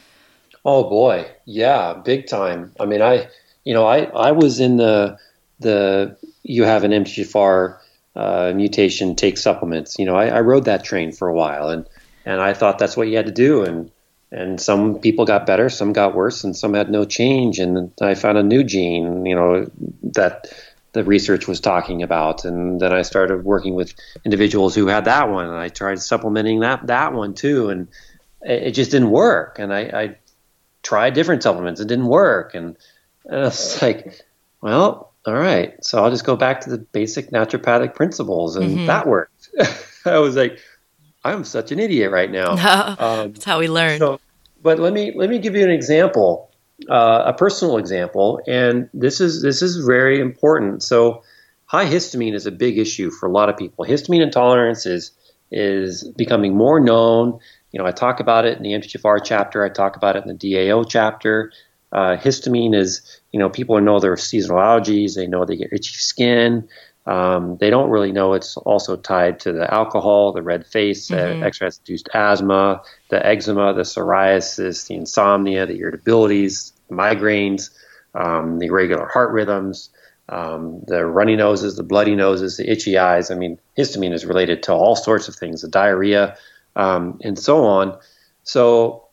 Oh boy, yeah, big time. I mean, I, you know, I, I was in the the you have an MTHFR uh, mutation, take supplements. You know, I, I rode that train for a while, and and I thought that's what you had to do, and and some people got better, some got worse, and some had no change. And I found a new gene, you know, that the research was talking about, and then I started working with individuals who had that one, and I tried supplementing that that one too, and it, just didn't work. And I, I, tried different supplements, it didn't work, and, and I was <laughs> like, well, all right, so I'll just go back to the basic naturopathic principles, and mm-hmm. that worked. <laughs> I was like I'm such an idiot right now. <laughs> um, That's how we learn. So, but let me let me give you an example, uh, a personal example, and this is this is very important. So, high histamine is a big issue for a lot of people. Histamine intolerance is is becoming more known. You know, I talk about it in the MTHFR chapter. I talk about it in the DAO chapter. Uh, histamine is, you know, people know there are seasonal allergies. They know they get itchy skin. Um, they don't really know it's also tied to the alcohol, the red face, mm-hmm. uh, exercise induced asthma, the eczema, the psoriasis, the insomnia, the irritabilities, migraines, um, the irregular heart rhythms, um, the runny noses, the bloody noses, the itchy eyes. I mean, histamine is related to all sorts of things, the diarrhea, um, and so on. So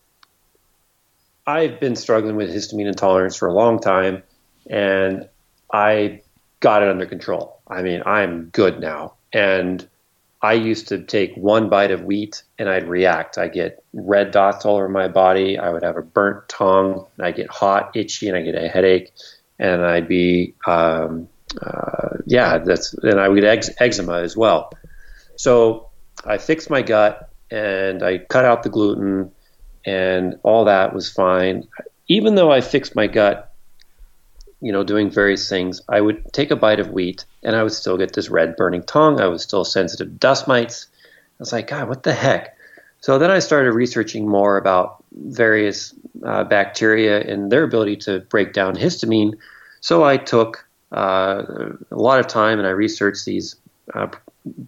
I've been struggling with histamine intolerance for a long time, and I got it under control. I mean, I'm good now. And I used to take one bite of wheat and I'd react. I get red dots all over my body. I would have a burnt tongue. I get hot, itchy, and I get a headache. And I'd be, um, uh, yeah, that's, and I would get ex- eczema as well. So I fixed my gut and I cut out the gluten and all that was fine. Even though I fixed my gut, you know, doing various things, I would take a bite of wheat and I would still get this red burning tongue. I was still sensitive to dust mites. I was like, God, what the heck? So then I started researching more about various uh, bacteria and their ability to break down histamine. So I took uh, a lot of time and I researched these uh,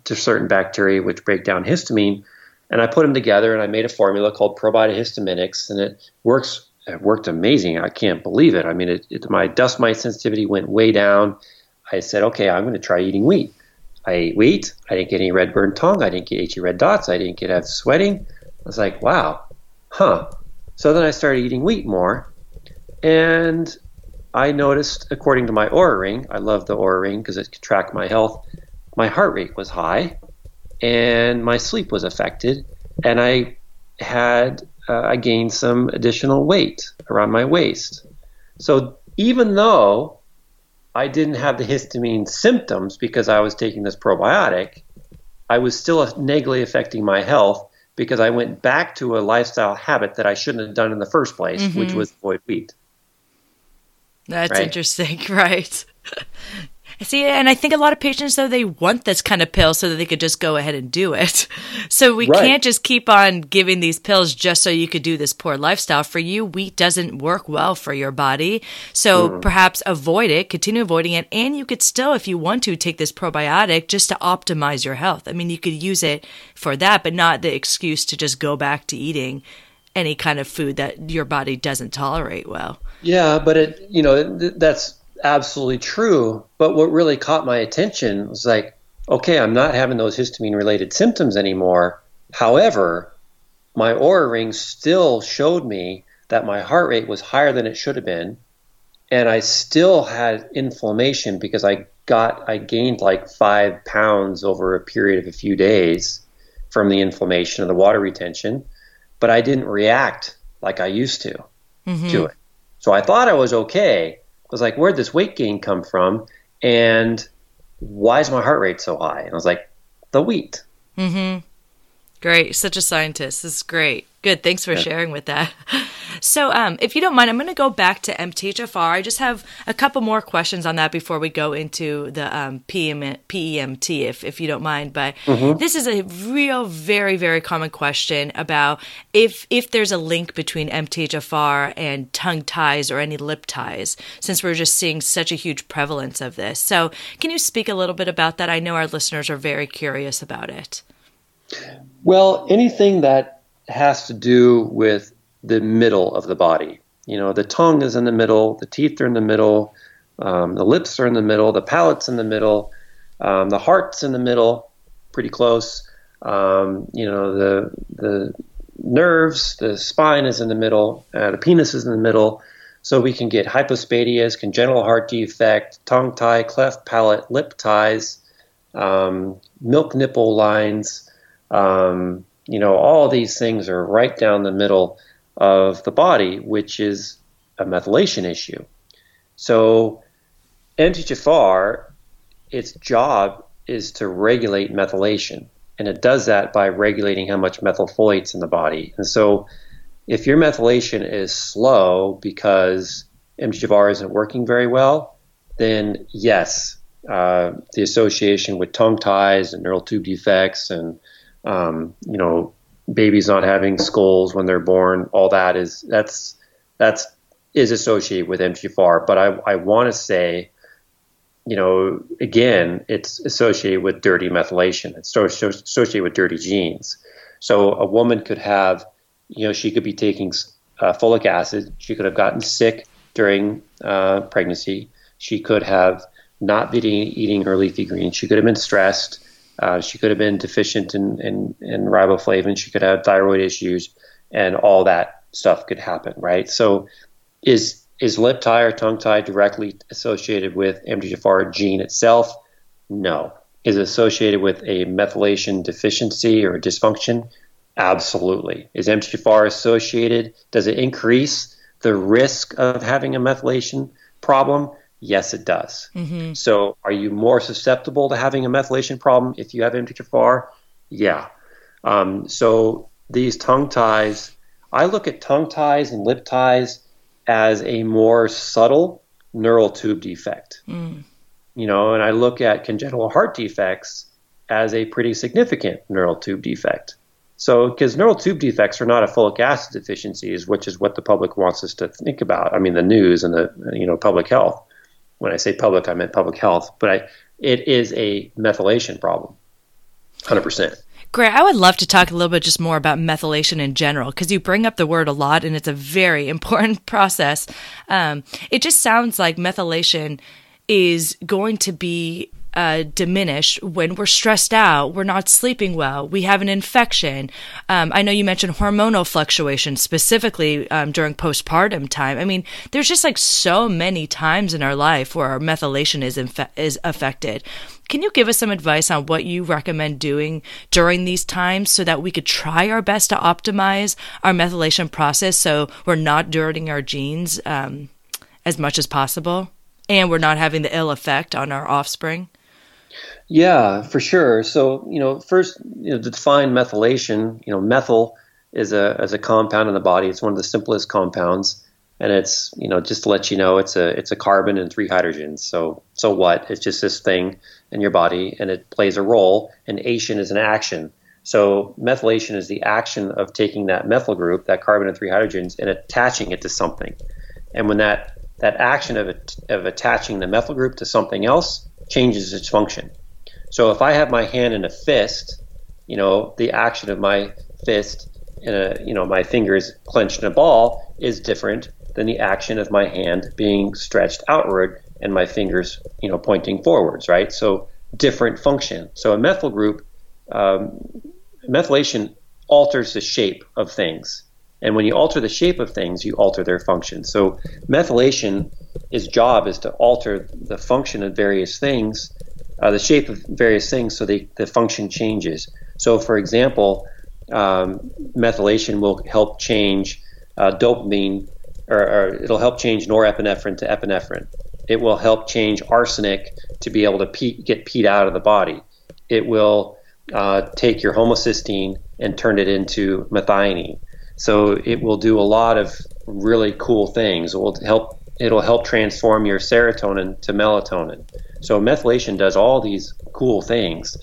certain bacteria which break down histamine, and I put them together and I made a formula called Probiotic ProBiota HistaminX, and it works it worked amazing. I can't believe it. I mean, it, it, my dust mite sensitivity went way down. I said, okay, I'm going to try eating wheat. I ate wheat. I didn't get any red burned tongue. I didn't get itchy red dots. I didn't get have sweating. I was like, wow, huh. So then I started eating wheat more, and I noticed, according to my Oura ring, I love the Oura ring because it can track my health. My heart rate was high, and my sleep was affected, and I had uh, I gained some additional weight around my waist. So even though I didn't have the histamine symptoms because I was taking this probiotic, I was still negatively affecting my health because I went back to a lifestyle habit that I shouldn't have done in the first place, mm-hmm. which was avoid wheat. That's right? interesting, <laughs> right? See, and I think a lot of patients, though, they want this kind of pill so that they could just go ahead and do it. <laughs> So we right. can't just keep on giving these pills just so you could do this poor lifestyle. For you, wheat doesn't work well for your body. So mm. perhaps avoid it, continue avoiding it. And you could still, if you want to, take this probiotic just to optimize your health. I mean, you could use it for that, but not the excuse to just go back to eating any kind of food that your body doesn't tolerate well. Yeah, but it, you know, that's absolutely true. But what really caught my attention was like, okay, I'm not having those histamine related symptoms anymore. However, my Oura ring still showed me that my heart rate was higher than it should have been. And I still had inflammation because I got, I gained like five pounds over a period of a few days from the inflammation of the water retention. But I didn't react like I used to mm-hmm. to it. So I thought I was okay was like, where'd this weight gain come from? And why is my heart rate so high? And I was like, the wheat. Mm-hmm. Great. Such a scientist. This is great. Good. Thanks for yeah. sharing with that. <laughs> So, um, if you don't mind, I'm going to go back to MTHFR. I just have a couple more questions on that before we go into the um, PM, PEMT, if, if you don't mind. But mm-hmm. this is a real, very, very common question about if if there's a link between MTHFR and tongue ties or any lip ties, since we're just seeing such a huge prevalence of this. So, can you speak a little bit about that? I know our listeners are very curious about it. Well, anything that has to do with the middle of the body. You know, the tongue is in the middle, the teeth are in the middle, um, the lips are in the middle, the palate's in the middle, um, the heart's in the middle, pretty close. Um, you know, the the nerves, the spine is in the middle, uh, the penis is in the middle. So we can get hypospadias, congenital heart defect, tongue tie, cleft palate, lip ties, um, milk nipple lines. Um, you know, all these things are right down the middle of the body, which is a methylation issue. So, MTHFR, its job is to regulate methylation, and it does that by regulating how much methylfolate's in the body. And so, if your methylation is slow because MTHFR isn't working very well, then yes, uh, the association with tongue ties and neural tube defects and um, you know babies not having skulls when they're born, all that is that's that's is associated with MTHFR. But I, I want to say, you know, again, it's associated with dirty methylation. It's associated with dirty genes. So a woman could have, you know, she could be taking uh, folic acid. She could have gotten sick during uh, pregnancy. She could have not been eating her leafy greens. She could have been stressed. Uh, she could have been deficient in, in, in riboflavin. She could have thyroid issues, and all that stuff could happen, right? So, is is lip tie or tongue tie directly associated with MTHFR gene itself? No. Is it associated with a methylation deficiency or dysfunction? Absolutely. Is MTHFR associated? Does it increase the risk of having a methylation problem? Yes, it does. Mm-hmm. So, are you more susceptible to having a methylation problem if you have MTHFR? Yeah. Um, so, these tongue ties, I look at tongue ties and lip ties as a more subtle neural tube defect. Mm. You know, and I look at congenital heart defects as a pretty significant neural tube defect. So, because neural tube defects are not a folic acid deficiencies, which is what the public wants us to think about. I mean, the news and the you know public health when I say public, I meant public health, but I, it is a methylation problem, 100%. Great. I would love to talk a little bit just more about methylation in general because you bring up the word a lot and it's a very <laughs> important process. Um, it just sounds like methylation is going to be uh, diminished when we're stressed out, we're not sleeping well, we have an infection. Um, I know you mentioned hormonal fluctuations specifically um, during postpartum time. I mean, there's just like so many times in our life where our methylation is is affected. Can you give us some advice on what you recommend doing during these times so that we could try our best to optimize our methylation process so we're not dirtying our genes um, as much as possible and we're not having the ill effect on our offspring? Yeah, for sure. So, you know, first, you know, to define methylation, you know, methyl is a, as a compound in the body. It's one of the simplest compounds and it's you know just to let you know it's a it's a carbon and three hydrogens. So so what? It's just this thing in your body and it plays a role and ation is an action. So methylation is the action of taking that methyl group that carbon and three hydrogens and attaching it to something. And when that that action of, of attaching the methyl group to something else changes its function so if i have my hand in a fist you know the action of my fist in a you know my fingers clenched in a ball is different than the action of my hand being stretched outward and my fingers, you know, pointing forwards, right? So different function. So a methyl group, um, methylation alters the shape of things. And when you alter the shape of things, you alter their function. So methylation, its job is to alter the function of various things, uh, the shape of various things, so the, the function changes. So, for example, um, methylation will help change uh, dopamine or, or it'll help change norepinephrine to epinephrine. It will help change arsenic to be able to peat, get peat out of the body. It will uh, take your homocysteine and turn it into methionine. So it will do a lot of really cool things. It will help. It'll help transform your serotonin to melatonin. So methylation does all these cool things.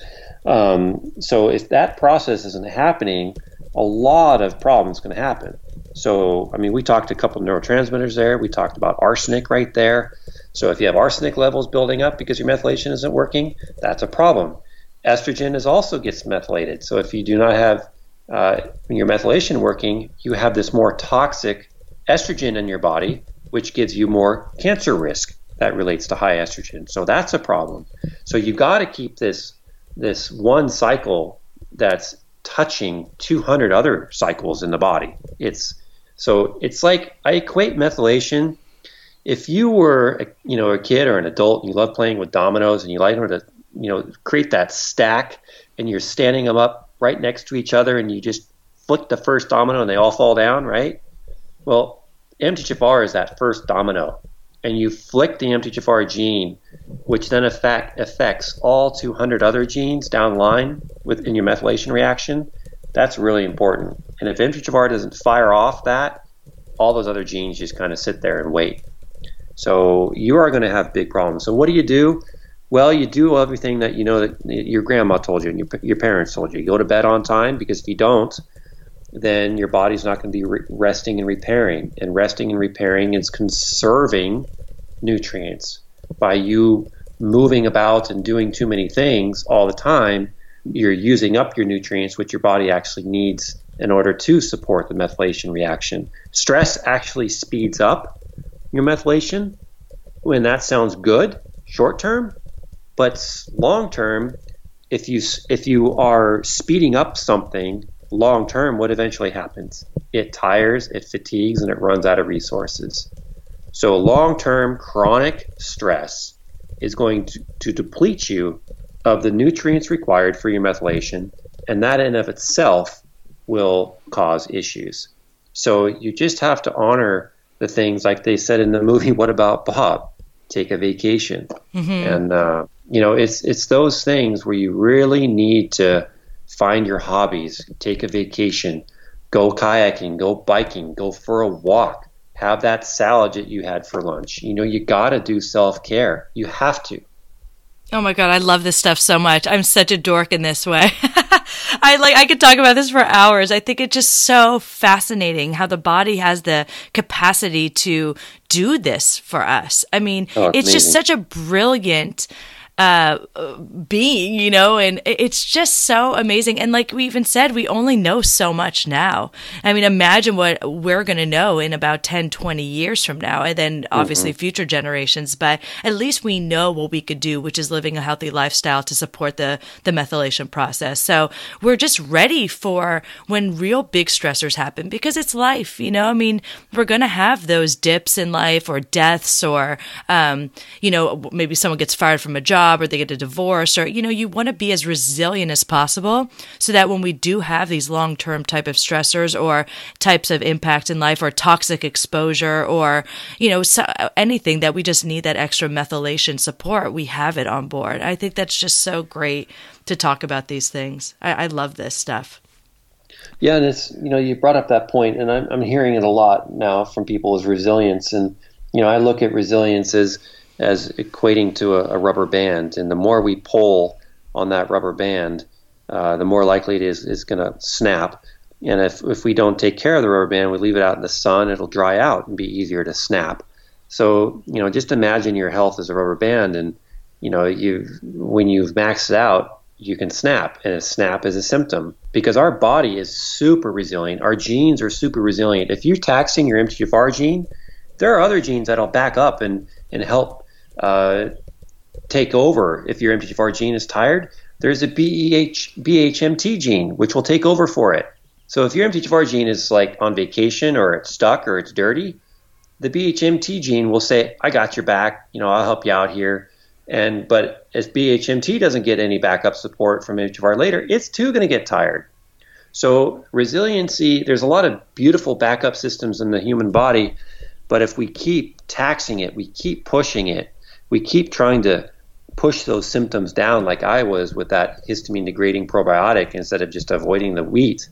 Um, so if that process isn't happening, a lot of problems can happen. So, I mean, we talked a couple of neurotransmitters there. We talked about arsenic right there. So, if you have arsenic levels building up because your methylation isn't working, that's a problem. Estrogen is also gets methylated. So, if you do not have uh, your methylation working, you have this more toxic estrogen in your body, which gives you more cancer risk that relates to high estrogen. So, that's a problem. So, you've got to keep this this one cycle that's touching 200 other cycles in the body. It's so it's like I equate methylation. If you were, you know, a kid or an adult and you love playing with dominoes and you like to, you know, create that stack and you're standing them up right next to each other and you just flick the first domino and they all fall down, right? Well, MTHFR is that first domino, and you flick the MTHFR gene, which then affect, affects all 200 other genes down line within your methylation reaction. That's really important. And if MTHFR doesn't fire off that, all those other genes just kind of sit there and wait. So you are going to have big problems. So what do you do? Well, you do everything that you know that your grandma told you and your, your parents told you. You go to bed on time because if you don't, then your body's not going to be re- resting and repairing. And resting and repairing is conserving nutrients. By you moving about and doing too many things all the time, you're using up your nutrients, which your body actually needs in order to support the methylation reaction. Stress actually speeds up your methylation. When that sounds good short term, but long term, if you if you are speeding up something long term, what eventually happens? It tires, it fatigues, and it runs out of resources. So long term chronic stress is going to, to deplete you of the nutrients required for your methylation, and that in of itself will cause issues. So you just have to honor the things like they said in the movie. <laughs> What about Bob? Take a vacation, mm-hmm. and uh, you know it's it's those things where you really need to find your hobbies, take a vacation, go kayaking, go biking, go for a walk, have that salad that you had for lunch. You know you got to do self care. You have to. Oh my god, I love this stuff so much. I'm such a dork in this way. <laughs> I like I could talk about this for hours. I think it's just so fascinating how the body has the capacity to do this for us. I mean, oh, it's, it's just such a brilliant uh, being, you know, and it's just so amazing. And like we even said, we only know so much now. I mean, imagine what we're going to know in about 10, 20 years from now, and then obviously mm-hmm. future generations. But at least we know what we could do, which is living a healthy lifestyle to support the, the methylation process. So we're just ready for when real big stressors happen because it's life, you know? I mean, we're going to have those dips in life or deaths or, um, you know, maybe someone gets fired from a job or they get a divorce or, you know, you want to be as resilient as possible so that when we do have these long term type of stressors or types of impact in life or toxic exposure or, you know, so, anything that we just need that extra methylation support, we have it on board. I think that's just so great to talk about these things. I, I love this stuff. Yeah, and it's you know you brought up that point, and I'm I'm hearing it a lot now from people as resilience, and you know I look at resilience as as equating to a, a rubber band, and the more we pull on that rubber band, uh, the more likely it is is going to snap. And if if we don't take care of the rubber band, we leave it out in the sun, it'll dry out and be easier to snap. So you know, just imagine your health as a rubber band, and you know you when you've maxed it out, you can snap, and a snap is a symptom because our body is super resilient. Our genes are super resilient. If you're taxing your MTHFR gene, there are other genes that'll back up and and help uh, take over. If your MTHFR gene is tired, there's a BEH BHMT gene which will take over for it. So if your MTHFR gene is like on vacation or it's stuck or it's dirty, the BHMT gene will say, "I got your back. You know, I'll help you out here." And but if BHMT doesn't get any backup support from MTHFR later, it's too going to get tired. So resiliency, there's a lot of beautiful backup systems in the human body, but if we keep taxing it, we keep pushing it, we keep trying to push those symptoms down like I was with that histamine degrading probiotic instead of just avoiding the wheat,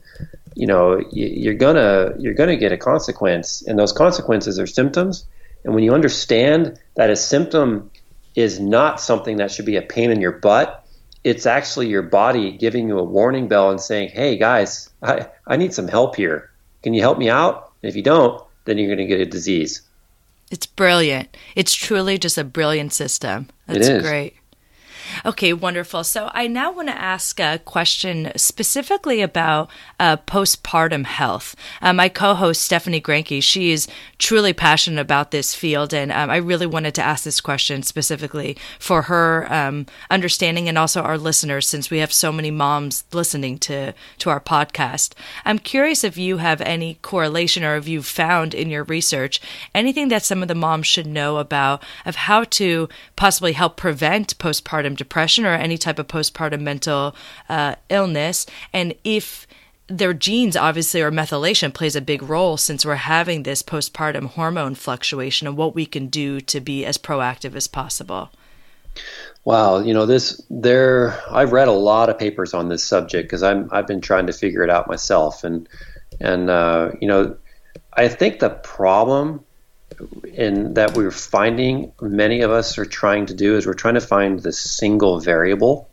you know, you're gonna you're gonna get a consequence, and those consequences are symptoms. And when you understand that a symptom is not something that should be a pain in your butt. It's actually your body giving you a warning bell and saying, hey, guys, I, I need some help here. Can you help me out? And if you don't, then you're going to get a disease. It's brilliant. It's truly just a brilliant system. That's great. Okay, wonderful. So I now want to ask a question specifically about uh, postpartum health. Uh, my co-host Stephanie Granke, she is truly passionate about this field, and um, I really wanted to ask this question specifically for her um, understanding and also our listeners, since we have so many moms listening to to our podcast. I'm curious if you have any correlation or if you've found in your research anything that some of the moms should know about of how to possibly help prevent postpartum depression or any type of postpartum mental uh, illness, and if their genes obviously or methylation plays a big role since we're having this postpartum hormone fluctuation and what we can do to be as proactive as possible. Wow, you know this there I've read a lot of papers on this subject because I'm I've been trying to figure it out myself. And and uh, you know I think the problem in that we're finding many of us are trying to do is we're trying to find the single variable.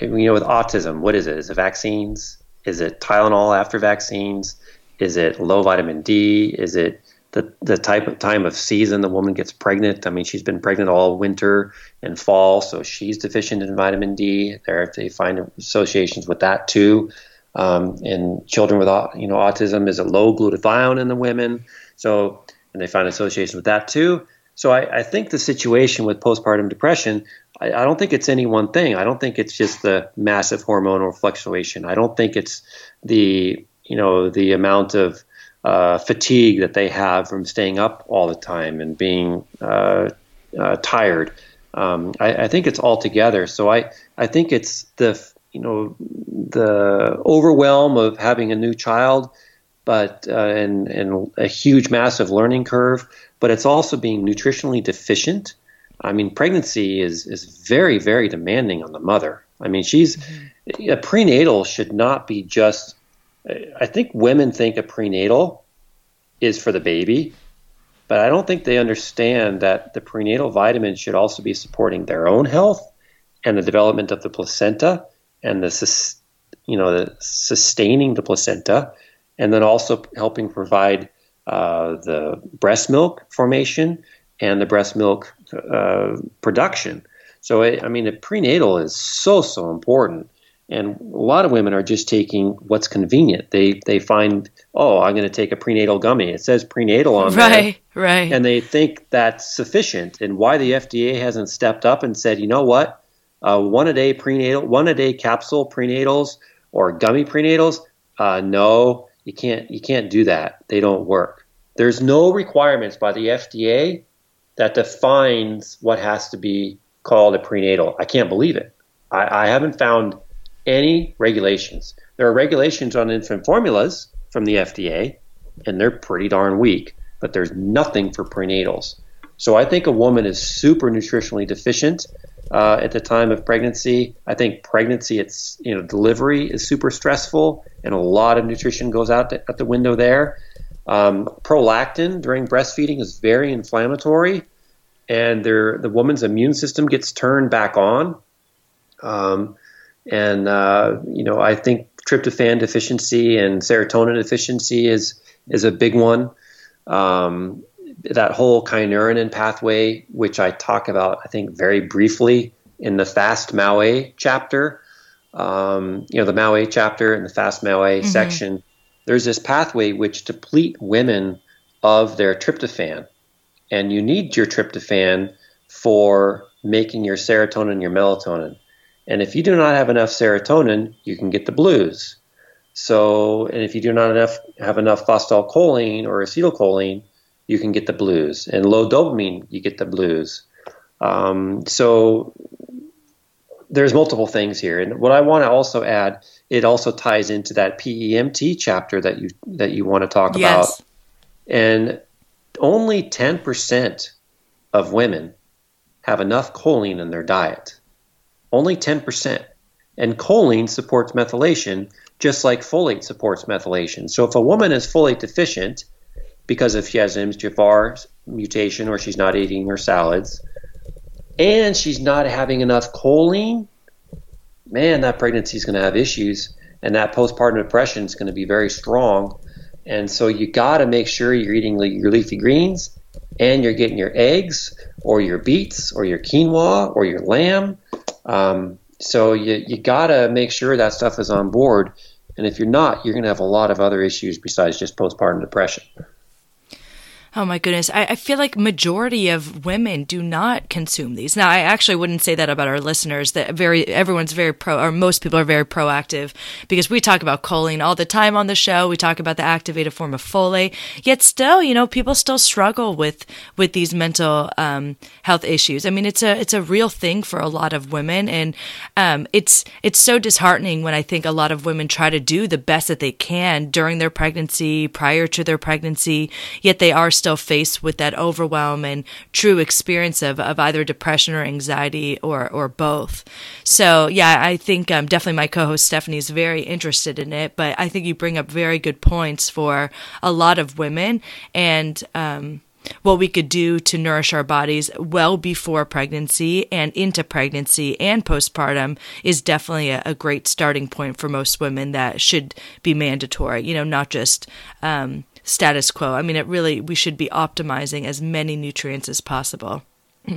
You know, with autism, what is it? Is it vaccines? Is it Tylenol after vaccines? Is it low vitamin D? Is it the, the type of time of season the woman gets pregnant? I mean, she's been pregnant all winter and fall, so she's deficient in vitamin D. There, they find associations with that too. Um, in children with you know autism, is it low glutathione in the women? So and they find association with that too. So I, I think the situation with postpartum depression, I, I, don't think it's any one thing. I don't think it's just the massive hormonal fluctuation. I don't think it's the you know the amount of uh, fatigue that they have from staying up all the time and being uh, uh, tired. Um, I, I, think it's all together. So I, I think it's the you know the overwhelm of having a new child but uh, and and a huge, massive learning curve. But it's also being nutritionally deficient. I mean, pregnancy is is very, very demanding on the mother. I mean, she's mm-hmm. a prenatal should not be just. I think women think a prenatal is for the baby, but I don't think they understand that the prenatal vitamins should also be supporting their own health and the development of the placenta and the you know the sustaining the placenta and then also helping provide uh, the breast milk formation and the breast milk uh, production. So, I, I mean, the prenatal is so, so important. And a lot of women are just taking what's convenient. They they find, oh, I'm going to take a prenatal gummy. It says prenatal on right, there. Right, right. And they think that's sufficient. And why the FDA hasn't stepped up and said, you know what, uh, one a day prenatal, one a day capsule prenatals or gummy prenatals, uh, no, you can't you can't do that. They don't work. There's no requirements by the FDA that defines what has to be called a prenatal. I can't believe it. I, I haven't found any regulations. There are regulations on infant formulas from the FDA, and they're pretty darn weak, but there's nothing for prenatals. So I think a woman is super nutritionally deficient uh, at the time of pregnancy. I think pregnancy, it's you know, delivery is super stressful, and a lot of nutrition goes out at the window there. Um, prolactin during breastfeeding is very inflammatory, and the woman's immune system gets turned back on. Um, and uh, you know, I think tryptophan deficiency and serotonin deficiency is is a big one. Um, that whole kynurenine pathway, which I talk about, I think very briefly in the Fast MAOA chapter. Um, you know, the MAOA chapter and the Fast MAOA mm-hmm. section. There's this pathway which deplete women of their tryptophan, and you need your tryptophan for making your serotonin and your melatonin. And if you do not have enough serotonin, you can get the blues. So, and if you do not enough have enough phosphatidylcholine or acetylcholine, you can get the blues. And low dopamine, you get the blues. Um, so there's multiple things here. And what I want to also add, it also ties into that PEMT chapter that you that you want to talk yes. about. And only 10% of women have enough choline in their diet only 10%. And choline supports methylation just like folate supports methylation. So if a woman is folate deficient because if she has an mutation or she's not eating her salads and she's not having enough choline, man, that pregnancy is going to have issues and that postpartum depression is going to be very strong. And so you got to make sure you're eating your leafy greens and you're getting your eggs or your beets or your quinoa or your lamb um, so you you gotta make sure that stuff is on board, and if you're not, you're gonna have a lot of other issues besides just postpartum depression. Oh my goodness. I, I, feel like majority of women do not consume these. Now, I actually wouldn't say that about our listeners that very, everyone's very pro, or most people are very proactive because we talk about choline all the time on the show. We talk about the activated form of folate. Yet still, you know, people still struggle with, with these mental, um, health issues. I mean, it's a, it's a real thing for a lot of women. And, um, it's, it's so disheartening when I think a lot of women try to do the best that they can during their pregnancy, prior to their pregnancy, yet they are still faced with that overwhelm and true experience of, of either depression or anxiety or, or both. So, yeah, I think um, definitely my co host Stephanie is very interested in it, but I think you bring up very good points for a lot of women. And, um, what we could do to nourish our bodies well before pregnancy and into pregnancy and postpartum is definitely a, a great starting point for most women that should be mandatory, you know, not just um, status quo. I mean, it really, we should be optimizing as many nutrients as possible.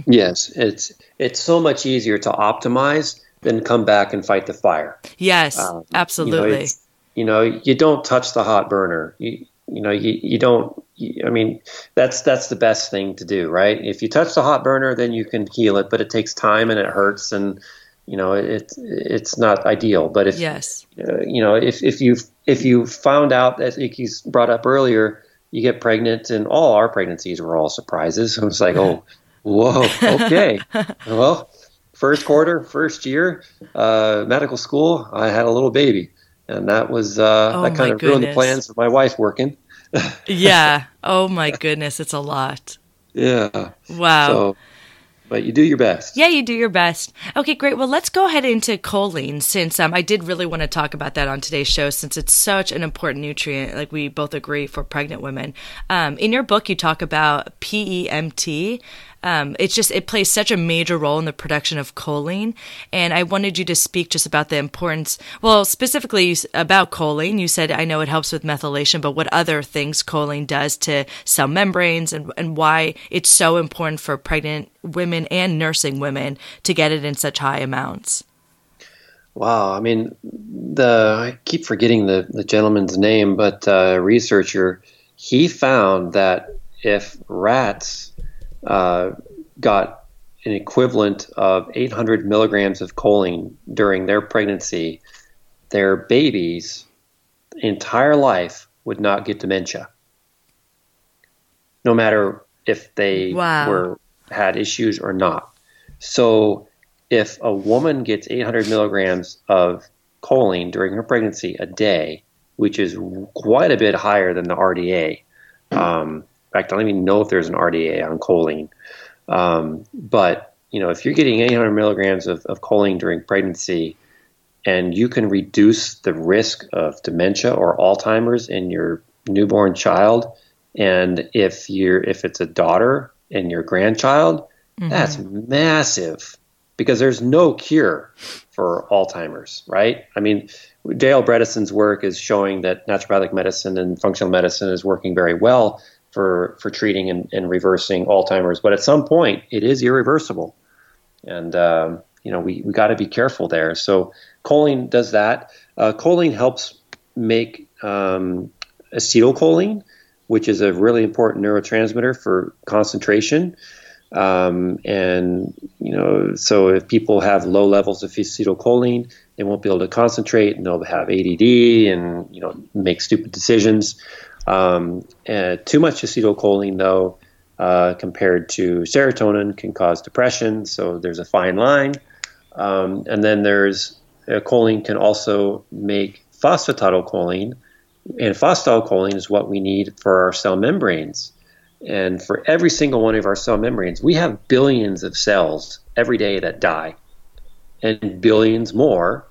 yes, it's it's so much easier to optimize than come back and fight the fire. Yes, um, absolutely. You know, you know, you don't touch the hot burner. You, you know, you, you don't. You, I mean, that's that's the best thing to do, right? If you touch the hot burner, then you can heal it, but it takes time and it hurts, and you know, it it's not ideal. But if yes, uh, you know, if if you if you found out that you brought up earlier, you get pregnant, and all our pregnancies were all surprises. <laughs> It was like, oh, whoa, <laughs> okay, well, first quarter, first year, uh, medical school, I had a little baby, and that was uh, oh that kind of goodness. ruined the plans of my wife working. yeah. <laughs> Oh my goodness, it's a lot. Yeah. Wow. So, but you do your best. Yeah, you do your best. Okay, great. Well, let's go ahead into choline since um, I did really want to talk about that on today's show since it's such an important nutrient, like we both agree, for pregnant women. Um, in your book, you talk about PEMT. Um, it's just it plays such a major role in the production of choline. And I wanted you to speak just about the importance. Well, specifically about choline, you said I know it helps with methylation, but what other things choline does to cell membranes and and why it's so important for pregnant women and nursing women to get it in such high amounts. Wow, I mean, the I keep forgetting the the gentleman's name, but uh, researcher he found that if rats uh, got an equivalent of 800 milligrams of choline during their pregnancy, their babies' entire life would not get dementia, no matter if they wow. were had issues or not. So if a woman gets 800 milligrams of choline during her pregnancy a day, which is quite a bit higher than the RDA. Um, fact, I don't even know if there's an RDA on choline. Um, but you know, if you're getting 800 milligrams of, of choline during pregnancy, and you can reduce the risk of dementia or Alzheimer's in your newborn child, and if you're if it's a daughter and your grandchild, mm-hmm. that's massive because there's no cure for Alzheimer's, right? I mean, Dale Bredesen's work is showing that naturopathic medicine and functional medicine is working very well for, for treating and, and reversing Alzheimer's, but at some point it is irreversible. And, um, you know, we, we got to be careful there. So choline does that. Uh, choline helps make um, acetylcholine, which is a really important neurotransmitter for concentration. Um, and you know, so if people have low levels of acetylcholine, they won't be able to concentrate, and they'll have ADD, and you know, make stupid decisions. Um, too much acetylcholine, though, uh, compared to serotonin, can cause depression. So there's a fine line. Um, and then there's uh, choline can also make phosphatidylcholine, and phosphatidylcholine is what we need for our cell membranes. And for every single one of our cell membranes, we have billions of cells every day that die, and billions more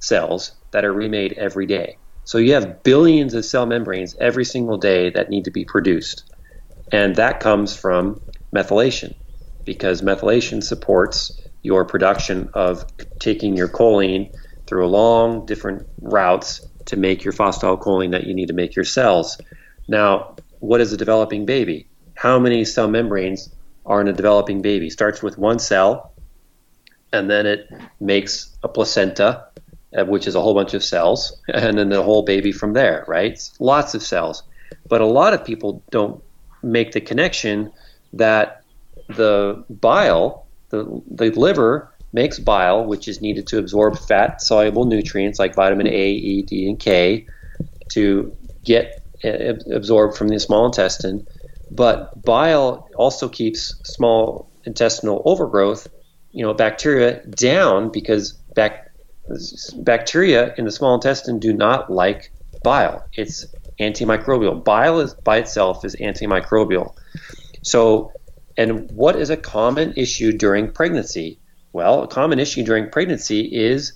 cells that are remade every day. So you have billions of cell membranes every single day that need to be produced. And that comes from methylation, because methylation supports your production of taking your choline through a long different routes to make your phosphatidylcholine that you need to make your cells. Now, what is a developing baby? how many cell membranes are in a developing baby. Starts with one cell, and then it makes a placenta, which is a whole bunch of cells, <laughs> and then the whole baby from there, right? Lots of cells. But a lot of people don't make the connection that the bile, the, the liver, makes bile, which is needed to absorb fat soluble nutrients like vitamin A, E, D, and K to get uh, absorbed from the small intestine. But bile also keeps small intestinal overgrowth, you know, bacteria down because bac- bacteria in the small intestine do not like bile. It's antimicrobial. Bile is by itself is antimicrobial. So, and what is a common issue during pregnancy? Well, a common issue during pregnancy is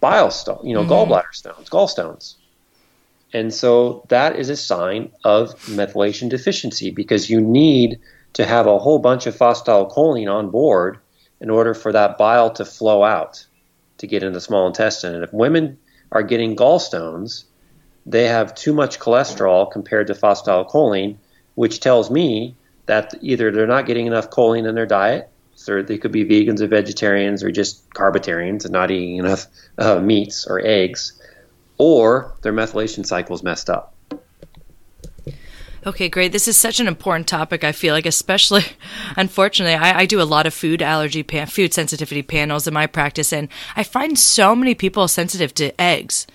bile stone, you know, mm-hmm. gallbladder stones, gallstones. And so that is a sign of methylation deficiency because you need to have a whole bunch of phosphatidylcholine on board in order for that bile to flow out to get into the small intestine. And if women are getting gallstones, they have too much cholesterol compared to phosphatidylcholine, which tells me that either they're not getting enough choline in their diet, so they could be vegans or vegetarians or just carbitarians and not eating enough uh, meats or eggs, or their methylation cycle is messed up. Okay, great. This is such an important topic. I feel like, especially, <laughs> unfortunately, I, I do a lot of food allergy, food sensitivity panels in my practice, and I find so many people sensitive to eggs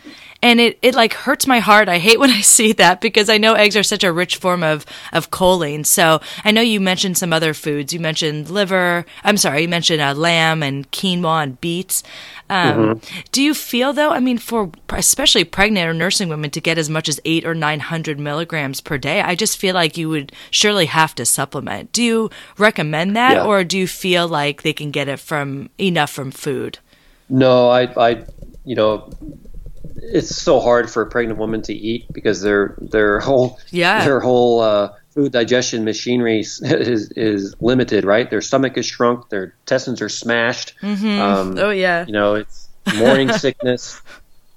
and it, it like hurts my heart. I hate <laughs> when I see that because I know eggs are such a rich form of, of choline. So I know you mentioned some other foods. You mentioned liver. I'm sorry, you mentioned uh, lamb and quinoa and beets. Um, mm-hmm. Do you feel though? I mean, for especially pregnant or nursing women to get as much as eight or nine hundred milligrams per day, I just feel like you would surely have to supplement. Do you recommend that, yeah. or do you feel like they can get it from enough from food? No, I, I, you know, it's so hard for a pregnant woman to eat because their their whole yeah. their whole uh, food digestion machinery is, is, is limited, right? Their stomach is shrunk, their intestines are smashed. Mm-hmm. Um, oh yeah. You know, it's morning sickness.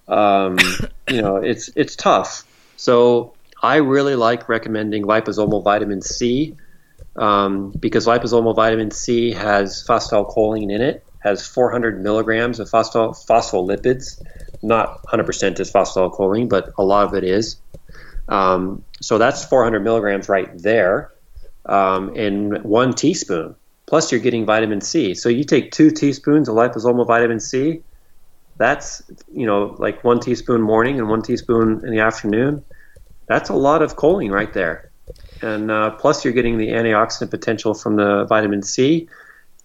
Um, you know, it's it's tough. So I really like recommending liposomal vitamin C um, because liposomal vitamin C has phosphatidylcholine in it, has 400 milligrams of phospholipids. Not 100% is phosphatidylcholine, but a lot of it is. Um, so that's 400 milligrams right there um, in one teaspoon. Plus, you're getting vitamin C. So you take two teaspoons of liposomal vitamin C. That's you know like one teaspoon morning and one teaspoon in the afternoon. That's a lot of choline right there. And uh, plus, you're getting the antioxidant potential from the vitamin C.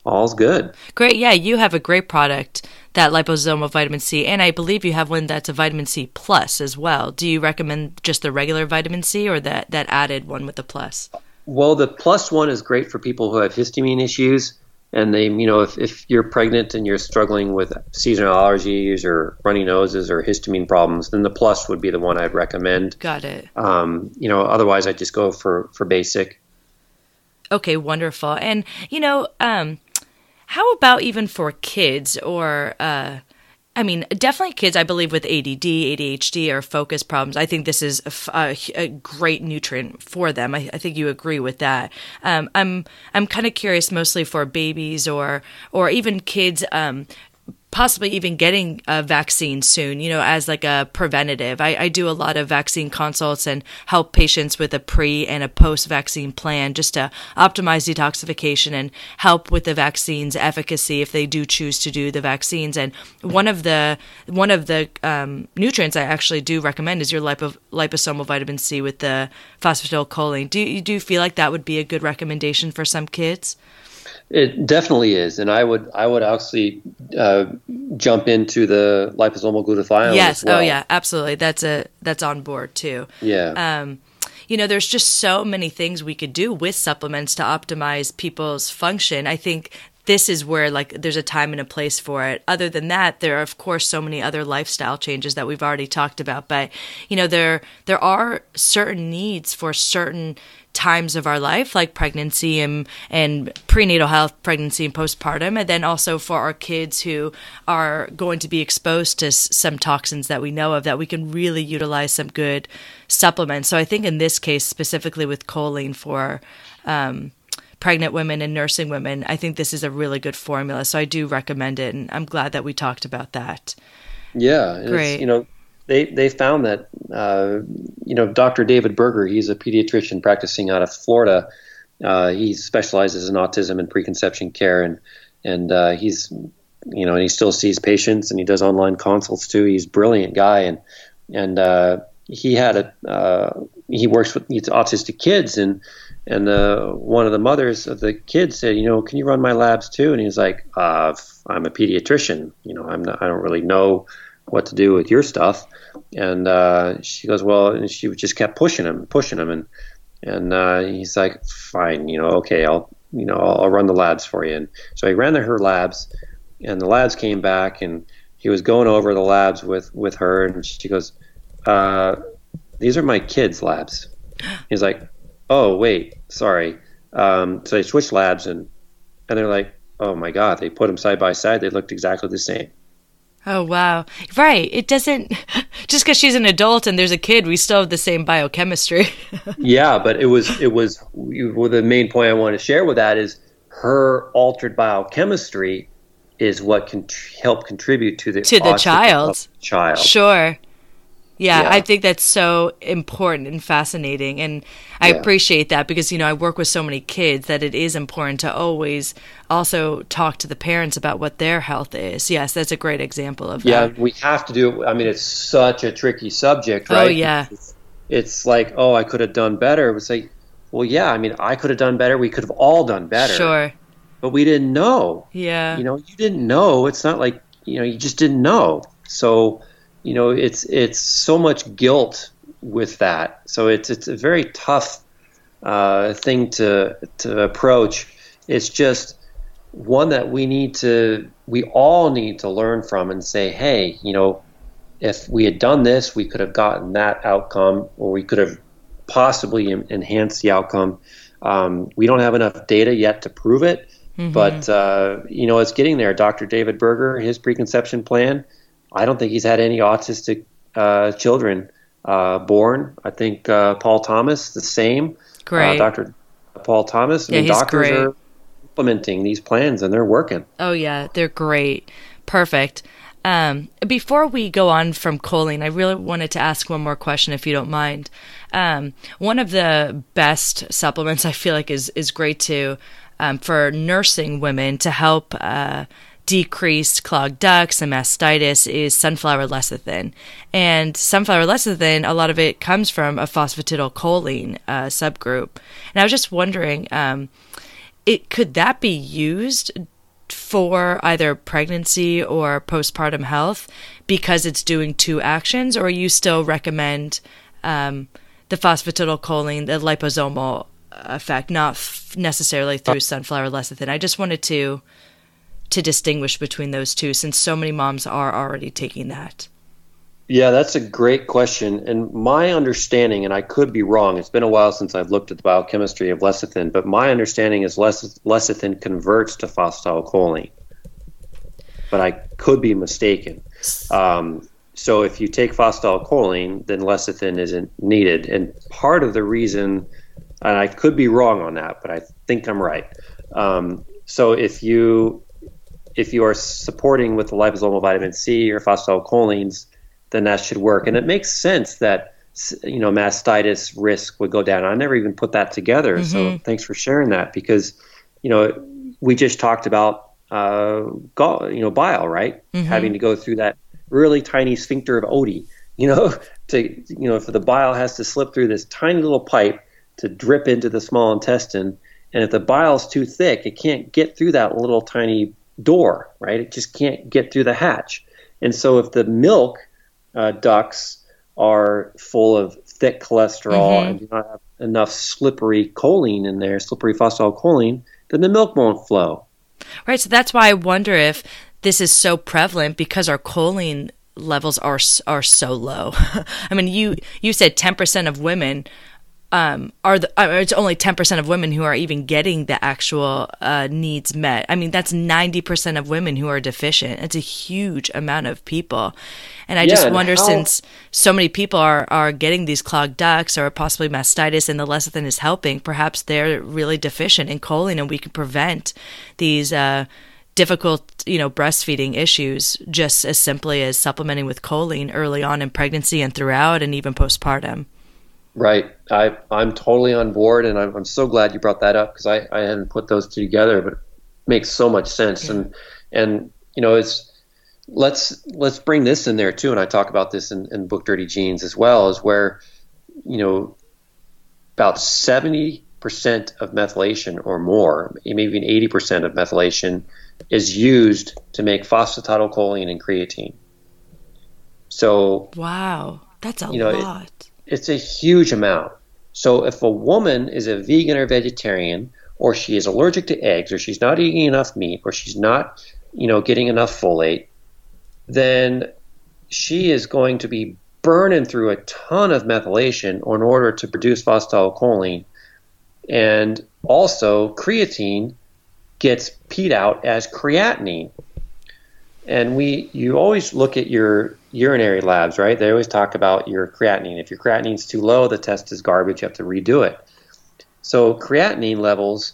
All's good. Great. Yeah, you have a great product that liposomal vitamin C, and I believe you have one that's a vitamin C plus as well. Do you recommend just the regular vitamin C or that that added one with the plus? Well, the plus one is great for people who have histamine issues, and they, you know, if, if you're pregnant and you're struggling with seasonal allergies or runny noses or histamine problems, then the plus would be the one I'd recommend. Got it. Um, you know, otherwise I'd just go for for basic. Okay, wonderful. And you know, um, how about even for kids or uh, I mean, definitely kids, I believe, with ADD, ADHD, or focus problems. I think this is a, a, great nutrient for them. I, I, think you agree with that. Um, I'm I'm kind of curious, mostly for babies or or even kids. Um, possibly even getting a vaccine soon, you know, as like a preventative. I, I, do a lot of vaccine consults and help patients with a pre and a post vaccine plan just to optimize detoxification and help with the vaccine's efficacy if they do choose to do the vaccines. And one of the one of the um, nutrients I actually do recommend is your lipo, liposomal vitamin C with the phosphatidylcholine. Do you do you feel like that would be a good recommendation for some kids? It definitely is, and I would I would actually uh, jump into the liposomal glutathione. Yes, oh, well. oh yeah, absolutely. That's a that's on board too. Yeah. Um, you know, there's just so many things we could do with supplements to optimize people's function. I think this is where like there's a time and a place for it. Other than that, there are of course so many other lifestyle changes that we've already talked about. But you know, there there are certain needs for certain times of our life, like pregnancy and, and prenatal health, pregnancy and postpartum, and then also for our kids who are going to be exposed to some toxins that we know of, that we can really utilize some good supplements. So I think in this case, specifically with choline for um, pregnant women and nursing women, I think this is a really good formula. So I do recommend it, and I'm glad that we talked about that. Yeah, great. You know, they they found that uh, you know Dr. David Berger, he's a pediatrician practicing out of Florida. Uh, he specializes in autism and preconception care, and and uh, he's you know and he still sees patients and he does online consults too. He's a brilliant guy, and and uh, he had a uh, he works with autistic kids, and and uh, one of the mothers of the kids said, you know, can you run my labs too? And he's like, uh, I'm a pediatrician, you know, I'm not, I don't really know what to do with your stuff. And uh, she goes, well, and she just kept pushing him, pushing him, and and uh, he's like, fine, you know, okay, I'll you know I'll, run the labs for you. And so he ran the, her labs, and the labs came back, and he was going over the labs with with her, and she goes, uh, these are my kids' labs. He's like, oh wait, sorry. Um, so they switched labs, and and they're like, oh my god, they put them side by side, they looked exactly the same. Oh wow! Right. It doesn't <laughs> just because she's an adult and there's a kid, we still have the same biochemistry. <laughs> yeah, but it was it was well, the main point I want to share with that is her altered biochemistry is what can tr- help contribute to the to the child. Child. Sure. Yeah, yeah, I think that's so important and fascinating. And I yeah. appreciate that because, you know, I work with so many kids that it is important to always also talk to the parents about what their health is. Yes, that's a great example of yeah, that. Yeah, we have to do it. I mean, it's such a tricky subject, oh, right? Oh, yeah. It's, it's like, oh, I could have done better. It's like, well, yeah, I mean, I could have done better. We could have all done better. Sure. But we didn't know. Yeah. You know, you didn't know. It's not like, you know, you just didn't know. So, you know, it's it's so much guilt with that. So it's it's a very tough uh, thing to to approach. It's just one that we need to we all need to learn from and say, hey, you know, if we had done this, we could have gotten that outcome, or we could have possibly enhance the outcome. Um, we don't have enough data yet to prove it, mm-hmm. but uh, you know it's getting there. Dr. David Berger, his preconception plan, I don't think he's had any autistic uh, children uh, born. I think uh, Paul Thomas, the same. Uh, great, Dr. Paul Thomas. I yeah, mean, doctors great. are implementing these plans and they're working. Oh yeah, they're great. Perfect. Um, before we go on from choline, I really wanted to ask one more question, if you don't mind. Um, one of the best supplements I feel like is is great to um, for nursing women to help uh, decrease clogged ducts and mastitis is sunflower lecithin. And sunflower lecithin, a lot of it comes from a phosphatidylcholine uh, subgroup. And I was just wondering, um, it could that be used for either pregnancy or postpartum health because it's doing two actions, or you still recommend um, the phosphatidylcholine, the liposomal effect, not f- necessarily through sunflower lecithin? I just wanted to to distinguish between those two, since so many moms are already taking that. Yeah, that's a great question. And my understanding, and I could be wrong, it's been a while since I've looked at the biochemistry of lecithin, but my understanding is lecithin converts to phosphatidylcholine. But I could be mistaken. Um, so if you take phosphatidylcholine, then lecithin isn't needed. And part of the reason, and I could be wrong on that, but I think I'm right. Um, so if you if you are supporting with the liposomal vitamin C or phosphatidylcholines, then that should work. And it makes sense that you know mastitis risk would go down. I never even put that together. Mm-hmm. So thanks for sharing that because you know we just talked about uh, gall, you know bile, right? Mm-hmm. Having to go through that really tiny sphincter of Oddi. You know, <laughs> to you know if the bile has to slip through this tiny little pipe to drip into the small intestine, and if the bile's too thick, it can't get through that little tiny door, right? It just can't get through the hatch. And so if the milk uh, ducts are full of thick cholesterol mm-hmm. and do not have enough slippery choline in there, slippery phosphatidylcholine, then the milk won't flow. Right. So that's why I wonder if this is so prevalent because our choline levels are are so low. <laughs> I mean, you you said 10% of women um, are the, uh, it's only 10% of women who are even getting the actual uh, needs met. I mean, that's 90% of women who are deficient. It's a huge amount of people. And I yeah, just wonder how- since so many people are, are getting these clogged ducts or possibly mastitis and the lecithin is helping, perhaps they're really deficient in choline and we can prevent these uh, difficult, you know, breastfeeding issues just as simply as supplementing with choline early on in pregnancy and throughout and even postpartum. Right. I, I'm totally on board, and I'm, I'm so glad you brought that up because I, I hadn't put those two together, but it makes so much sense. Yeah. And and you know, it's let's let's bring this in there too. And I talk about this in, in book Dirty Genes as well, is where you know about seventy percent of methylation or more, maybe even eighty percent of methylation is used to make phosphatidylcholine and creatine. So wow, that's a you know, lot. It, it's a huge amount. So if a woman is a vegan or vegetarian, or she is allergic to eggs, or she's not eating enough meat, or she's not, you know, getting enough folate, then she is going to be burning through a ton of methylation in order to produce phosphatidylcholine. And also, creatine gets peed out as creatinine. And we, you always look at your urinary labs, right? They always talk about your creatinine. If your creatinine's too low, the test is garbage. You have to redo it. So creatinine levels,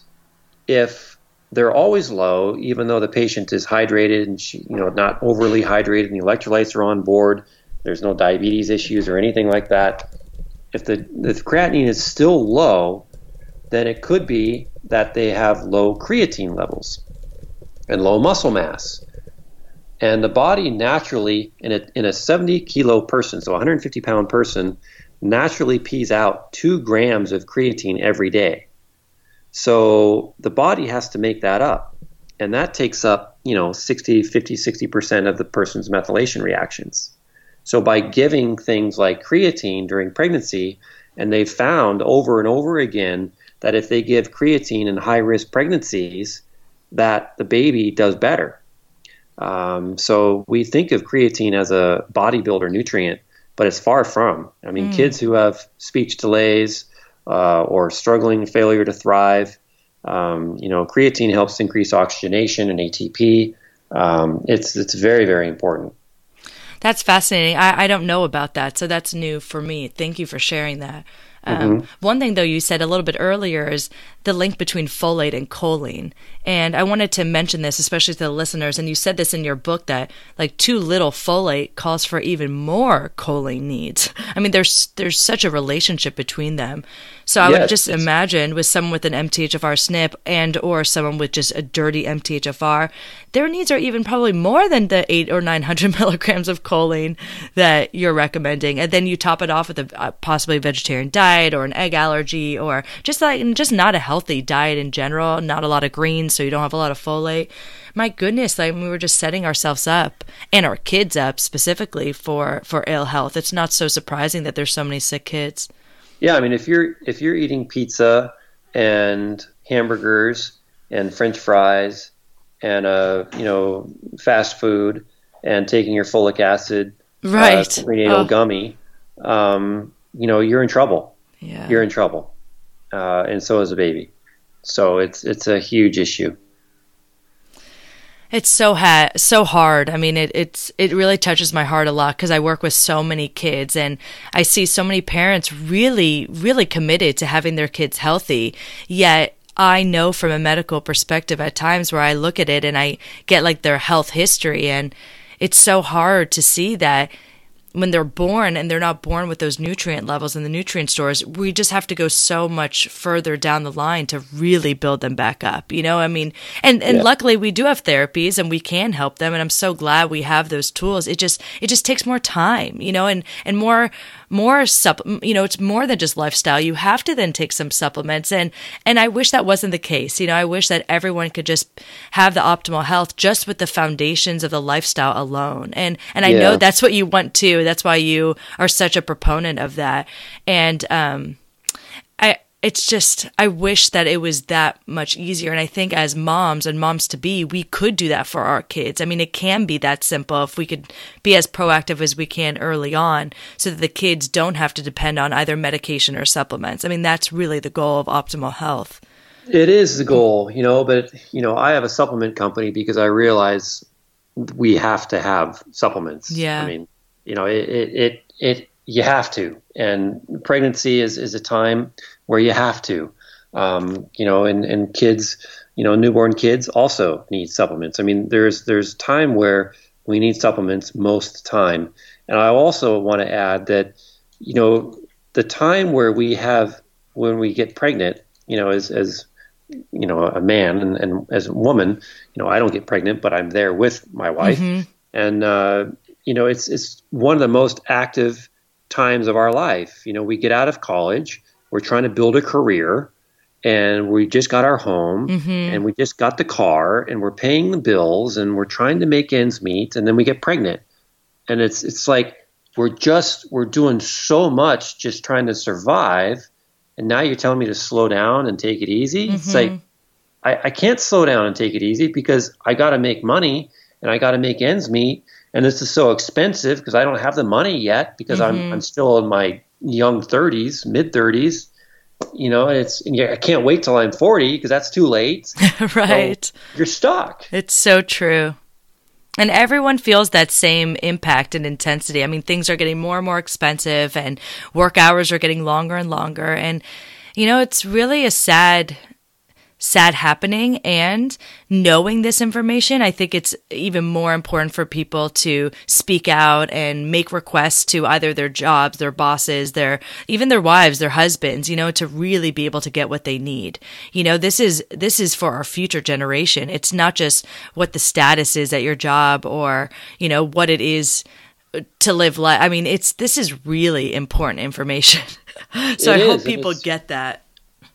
if they're always low, even though the patient is hydrated and she, you know not overly hydrated, and the electrolytes are on board, there's no diabetes issues or anything like that. If the if creatinine is still low, then it could be that they have low creatine levels and low muscle mass. And the body naturally, in a, in a 70 kilo person, so 150 pound person, naturally pees out two grams of creatine every day. So the body has to make that up. And that takes up, you know, 60, 50, 60% of the person's methylation reactions. So by giving things like creatine during pregnancy, and they've found over and over again that if they give creatine in high risk pregnancies, that the baby does better. Um, so we think of creatine as a bodybuilder nutrient, but it's far from. I mean, mm. kids who have speech delays uh, or struggling failure to thrive, um, you know, creatine helps increase oxygenation and ATP. Um, it's it's very very important. That's fascinating. I, I don't know about that, so that's new for me. Thank you for sharing that. Um, mm-hmm. One thing, though, you said a little bit earlier is the link between folate and choline. And I wanted to mention this, especially to the listeners. And you said this in your book that like too little folate calls for even more choline needs. <laughs> I mean, there's there's such a relationship between them. So I yes, would just imagine with someone with an MTHFR SNP and or someone with just a dirty MTHFR, their needs are even probably more than the eight or nine hundred <laughs> milligrams of choline that you're recommending. And then you top it off with a uh, possibly vegetarian diet or an egg allergy or just like just not a healthy diet in general, not a lot of greens, so you don't have a lot of folate. My goodness, like we were just setting ourselves up and our kids up specifically for for ill health. It's not so surprising that there's so many sick kids. Yeah, I mean, if you're if you're eating pizza and hamburgers and French fries and uh, you know fast food and taking your folic acid uh, right uh, prenatal oh. gummy, um, you know you're in trouble. Yeah. You're in trouble, uh, and so is a baby. So it's it's a huge issue. It's so ha- so hard. I mean, it it's it really touches my heart a lot because I work with so many kids and I see so many parents really really committed to having their kids healthy. Yet I know from a medical perspective at times where I look at it and I get like their health history and it's so hard to see that when they're born and they're not born with those nutrient levels in the nutrient stores, we just have to go so much further down the line to really build them back up. You know, I mean, and, and yeah. luckily we do have therapies and we can help them. And I'm so glad we have those tools. It just, it just takes more time, you know, and, and more, more sup you know it's more than just lifestyle you have to then take some supplements and and i wish that wasn't the case you know i wish that everyone could just have the optimal health just with the foundations of the lifestyle alone and and i yeah. know that's what you want that's why you are such a proponent of that and um i it's just I wish that it was that much easier. And I think as moms and moms to be, we could do that for our kids. I mean, it can be that simple if we could be as proactive as we can early on so that the kids don't have to depend on either medication or supplements. I mean, that's really the goal of optimal health. It is the goal, you know, but you know, I have a supplement company because I realize we have to have supplements. Yeah. I mean, you know, it it it, it you have to. And pregnancy is is a time where you have to. Um, you know, and, and kids, you know, newborn kids also need supplements. I mean, there's there's time where we need supplements most time. And I also want to add that, you know, the time where we have when we get pregnant, you know, as as you know, a man and, and as a woman, you know, I don't get pregnant, but I'm there with my wife, mm-hmm. and uh, you know, it's it's one of the most active times of our life. You know, we get out of college, we're trying to build a career and we just got our home mm-hmm. and we just got the car and we're paying the bills and we're trying to make ends meet and then we get pregnant and it's it's like we're just we're doing so much just trying to survive and now you're telling me to slow down and take it easy mm-hmm. it's like I, I can't slow down and take it easy because i got to make money and i got to make ends meet and this is so expensive because i don't have the money yet because mm-hmm. i'm i'm still in my young 30s, mid 30s. You know, it's I can't wait till I'm 40 because that's too late. <laughs> right. So you're stuck. It's so true. And everyone feels that same impact and intensity. I mean, things are getting more and more expensive and work hours are getting longer and longer. And, you know, it's really a sad sad happening and knowing this information, I think it's even more important for people to speak out and make requests to either their jobs, their bosses, their even their wives, their husbands, you know, to really be able to get what they need. You know, this is this is for our future generation. It's not just what the status is at your job or, you know, what it is to live life. I mean, it's this is really important <laughs> information. so it I is, hope people get that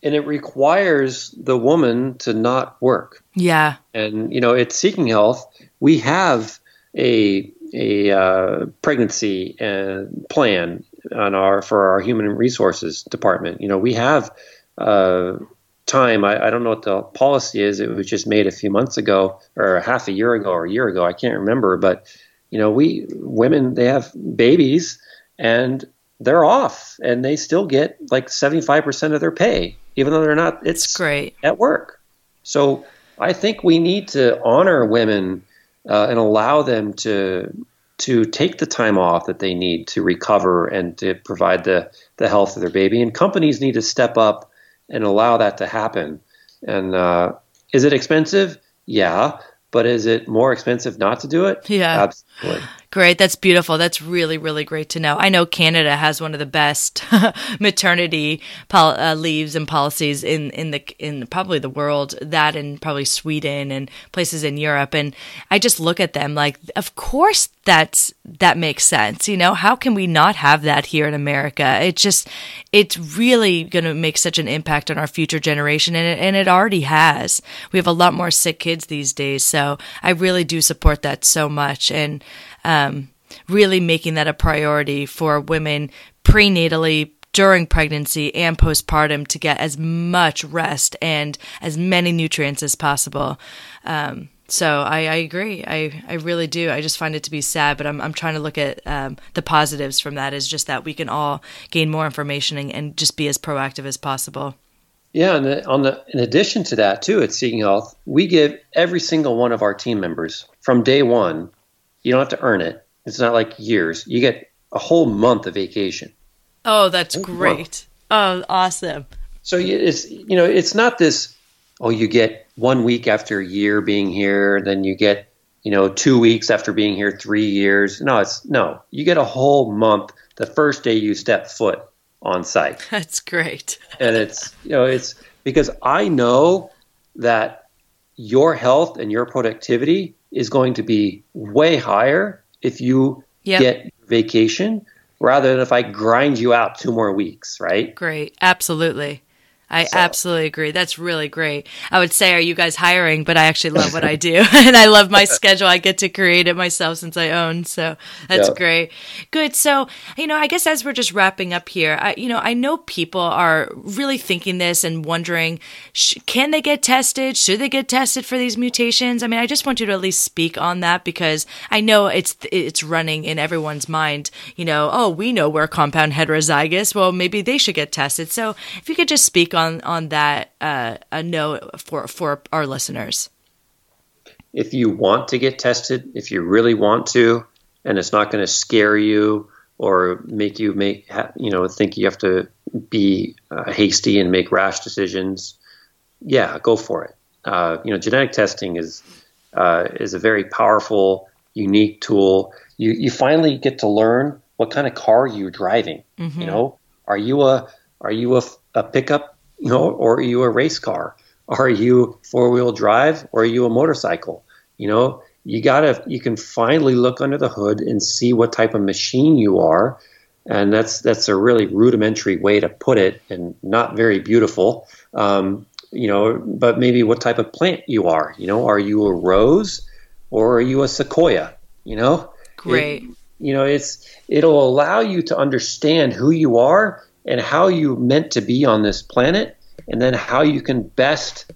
and it requires the woman to not work. Yeah. And you know, at Seeking Health, we have a a uh, pregnancy uh, plan on our for our human resources department. You know, we have uh, time. I, I, don't know what the policy is. It was just made a few months ago, or half a year ago, or a year ago. I can't remember. But you know, we women they have babies, and they're off and they still get like 75% of their pay, even though they're not, it's great at work. So I think we need to honor women uh, and allow them to to take the time off that they need to recover and to provide the, the health of their baby. And companies need to step up and allow that to happen. And uh, is it expensive? Yeah. But is it more expensive not to do it? Yeah. Absolutely. Great. That's beautiful. That's really, really great to know. I know Canada has one of the best <laughs> maternity pol- uh, leaves and policies in, in the, in probably the world, that and probably Sweden and places in Europe. And I just look at them like, of course that's, that makes sense. You know, how can we not have that here in America? It just, it's really going to make such an impact on our future generation. And it, and it already has. We have a lot more sick kids these days. So I really do support that so much. And, um, really making that a priority for women prenatally during pregnancy and postpartum to get as much rest and as many nutrients as possible. Um, so I, I, agree. I, I really do. I just find it to be sad, but I'm, I'm trying to look at um, the positives from that is just that we can all gain more information and, and just be as proactive as possible. Yeah, and on the in addition to that too, at Seeking Health, we give every single one of our team members from day one you don't have to earn it. It's not like years. You get a whole month of vacation. Oh, that's great. Oh, awesome. So it's you know it's not this. Oh, you get one week after a year being here, then you get you know two weeks after being here three years. No, it's no. You get a whole month the first day you step foot on site. <laughs> That's great. and it's you know it's because I know that your health and your productivity is going to be way higher if you yep. get vacation rather than if I grind you out two more weeks, right? Great. Absolutely. I so. absolutely agree. That's really great. I would say, are you guys hiring? But I actually love what I do, <laughs> and I love my <laughs> schedule. I get to create it myself since I own, so that's yeah. great. Good. So, you know, I guess as we're just wrapping up here, I, you know, I know people are really thinking this and wondering, sh- can they get tested? Should they get tested for these mutations? I mean, I just want you to at least speak on that because I know it's it's running in everyone's mind. You know, oh, we know we're compound heterozygous. Well, maybe they should get tested. So, if you could just speak on on that uh, a note for for our listeners? If you want to get tested, if you really want to, and it's not going to scare you or make you make you know think you have to be uh, hasty and make rash decisions, yeah, go for it. Uh, you know, genetic testing is uh, is a very powerful, unique tool. You you finally get to learn what kind of car you're driving. Mm-hmm. You know, are you a are you a, a pickup you know, or are you a race car? Are you four wheel drive or are you a motorcycle? You know, you gotta you can finally look under the hood and see what type of machine you are. And that's that's a really rudimentary way to put it and not very beautiful. Um, you know, but maybe what type of plant you are. You know, are you a rose or are you a sequoia? You know? Great. It, you know, it's it'll allow you to understand who you are and how you meant to be on this planet, and then how you can best,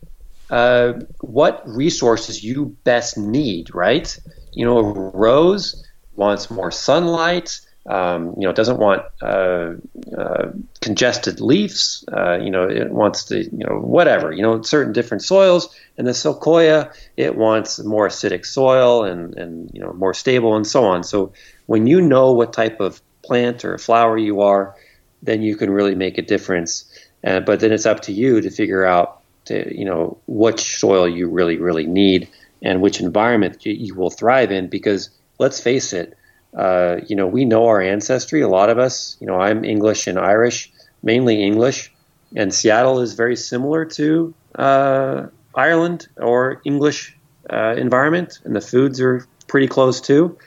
uh, what resources you best need, right? You know, a rose wants more sunlight. Um, you know, doesn't want uh, uh, congested leaves. Uh, you know, it wants to, you know, whatever. You know, certain different soils. And the sequoia, it wants more acidic soil and and you know more stable and so on. So when you know what type of plant or flower you are, then you can really make a difference. Uh, but then it's up to you to figure out, to, you know, which soil you really, really need and which environment you, you will thrive in. Because let's face it, uh, you know, we know our ancestry. A lot of us, you know, I'm English and Irish, mainly English, and Seattle is very similar to uh, Ireland or English uh, environment, and the foods are pretty close too.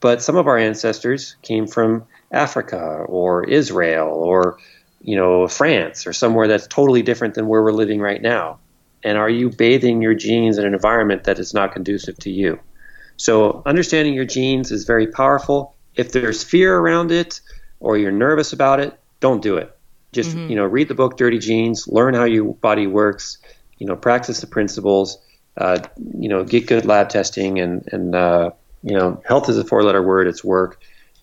But some of our ancestors came from Africa or Israel or you know France or somewhere that's totally different than where we're living right now? And are you bathing your genes in an environment that is not conducive to you? So understanding your genes is very powerful. If there's fear around it or you're nervous about it, don't do it. Just mm-hmm. you know, read the book Dirty Genes, learn how your body works, you know, practice the principles, uh, you know, get good lab testing, and and uh, you know, health is a four-letter word. It's work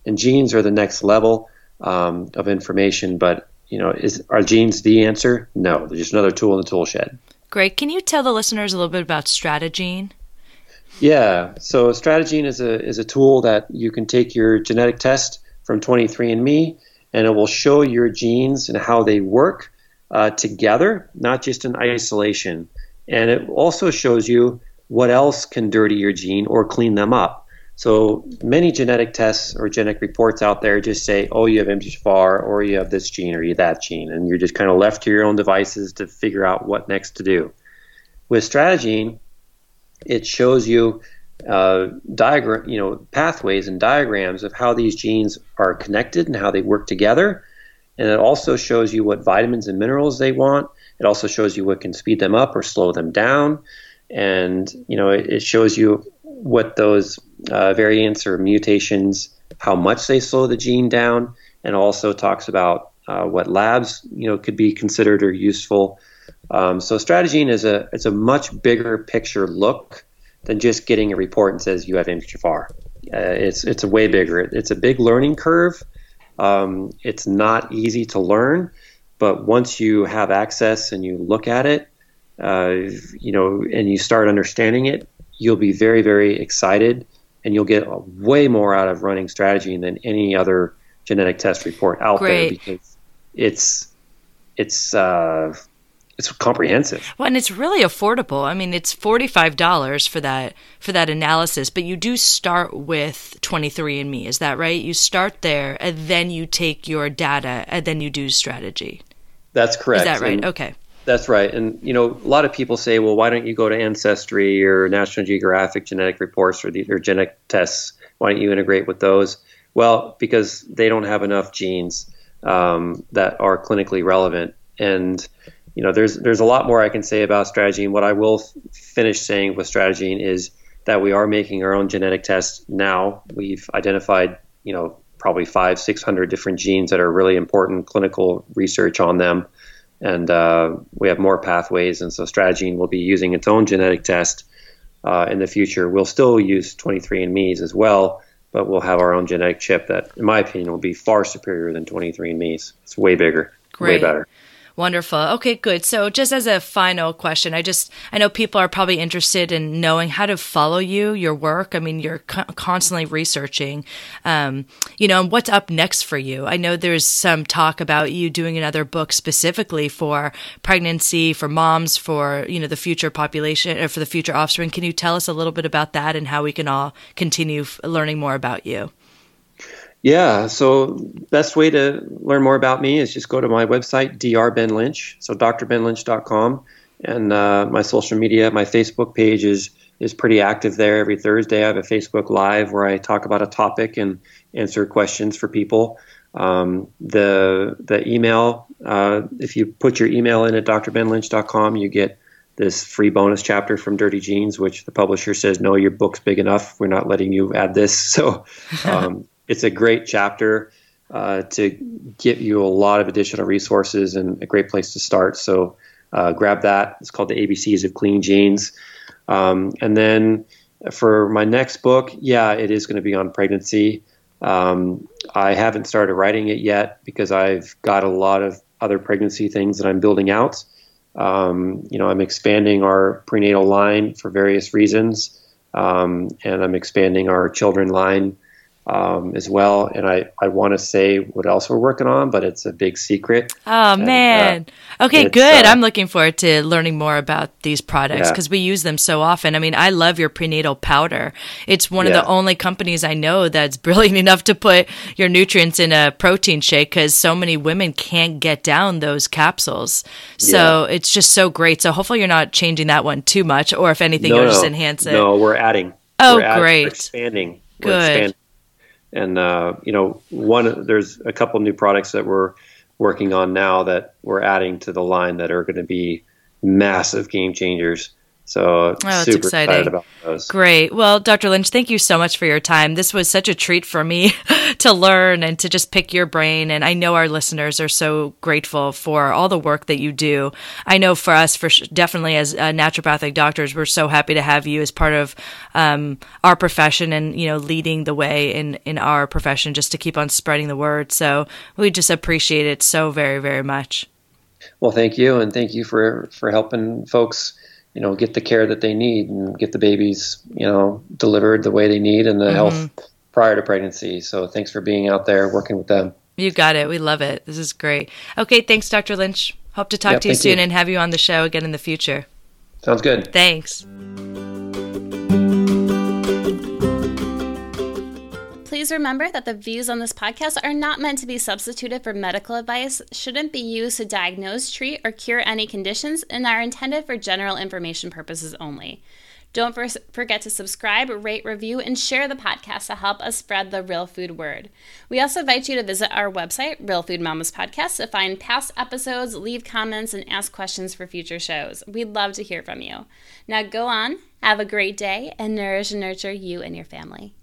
and genes are the next level. um, of information. But you know, is are genes the answer? No, they're just another tool in the tool shed. Great. Can you tell the listeners a little bit about StrateGene? Yeah. So StrateGene is a is a tool that you can take your genetic test from 23andMe, and it will show your genes and how they work uh, together, not just in isolation. And it also shows you what else can dirty your gene or clean them up. So many genetic tests or genetic reports out there just say, oh, you have MTHFR or you have this gene or you that gene, and you're just kind of left to your own devices to figure out what next to do. With StrateGene, it shows you uh, diagram, you know, pathways and diagrams of how these genes are connected and how they work together. And it also shows you what vitamins and minerals they want. It also shows you what can speed them up or slow them down. And, you know, it, it shows you what those uh, variants or mutations, how much they slow the gene down, and also talks about uh, what labs you know could be considered or useful. Um, so StrateGene is a it's a much bigger picture look than just getting a report and says you have MTHFR. Uh, it's it's a way bigger. It's a big learning curve. Um, it's not easy to learn, but once you have access and you look at it, uh, you know, and you start understanding it, you'll be very very excited and you'll get way more out of running StrateGene than any other genetic test report out Great. there because it's it's uh, it's comprehensive. Well, and it's really affordable. I mean, it's forty five dollars for that for that analysis, but you do start with twenty three and Me. Is that right? You start there, and then you take your data, and then you do StrateGene. That's correct. Is that right? And, okay. That's right. And, you know, a lot of people say, well, why don't you go to Ancestry or National Geographic genetic reports or, the, or genetic tests? Why don't you integrate with those? Well, because they don't have enough genes um, that are clinically relevant. And, you know, there's, there's a lot more I can say about StrateGene. What I will f- finish saying with StrateGene is that we are making our own genetic tests now. We've identified, you know, probably five, 600 different genes that are really important clinical research on them and uh, we have more pathways. And so StrateGene will be using its own genetic test uh, in the future. We'll still use 23andMe's as well, but we'll have our own genetic chip that, in my opinion, will be far superior than 23andMe's. It's way bigger, Great. way better. Wonderful. Okay, good. So, just as a final question, I just I know people are probably interested in knowing how to follow you, your work. I mean, you're co- constantly researching. Um, you know, what's up next for you? I know there's some talk about you doing another book specifically for pregnancy, for moms, for you know the future population or for the future offspring. Can you tell us a little bit about that and how we can all continue f- learning more about you? Yeah, so best way to learn more about me is just go to my website, drbenlynch, so drbenlynch.com, and uh, my social media, my Facebook page is is pretty active there. Every Thursday, I have a Facebook Live where I talk about a topic and answer questions for people. Um, the the email, uh, if you put your email in at drbenlynch.com, you get this free bonus chapter from Dirty Genes, which the publisher says, no, your book's big enough. We're not letting you add this. <laughs> So um, it's a great chapter uh, to give you a lot of additional resources and a great place to start. So uh, grab that. It's called the ABCs of Clean Genes. Um, and then for my next book, yeah, it is going to be on pregnancy. Um, I haven't started writing it yet because I've got a lot of other pregnancy things that I'm building out. Um, you know, I'm expanding our prenatal line for various reasons, um, and I'm expanding our children line um, as well. And I, I want to say what else we're working on, but it's a big secret. Oh, and, uh, man. Uh, okay, good. Uh, I'm looking forward to learning more about these products because yeah. we use them so often. I mean, I love your prenatal powder. It's one yeah. of the only companies I know that's <laughs> brilliant enough to put your nutrients in a protein shake because so many women can't get down those capsules. So yeah. it's just so great. So hopefully you're not changing that one too much, or if anything, no, you'll no. just enhance it. No, we're adding. Oh, we're adding, great. We're expanding. We're Good. Expanding and uh, you know, one there's a couple new products that we're working on now that we're adding to the line that are going to be massive game changers So oh, super exciting. excited about those. Great. Well, Dr. Lynch, thank you so much for your time. This was such a treat for me <laughs> to learn and to just pick your brain. And I know our listeners are so grateful for all the work that you do. I know for us, for definitely as uh, naturopathic doctors, we're so happy to have you as part of um, our profession and you know leading the way in in our profession, just to keep on spreading the word. So we just appreciate it so very very much. Well, thank you, and thank you for for helping folks you know get the care that they need and get the babies you know delivered the way they need and the mm-hmm. health prior to pregnancy. So thanks for being out there working with them. You got it. We love it. This is great. Okay thanks dr lynch. Hope to talk to you soon you. and have you on the show again in the future. Sounds good. Thanks Please remember that the views on this podcast are not meant to be substituted for medical advice, shouldn't be used to diagnose, treat, or cure any conditions, and are intended for general information purposes only. Don't forget to subscribe, rate, review, and share the podcast to help us spread the real food word. We also invite you to visit our website, Real Food Mamas Podcast, to find past episodes, leave comments, and ask questions for future shows. We'd love to hear from you. Now go on, have a great day, and nourish and nurture you and your family.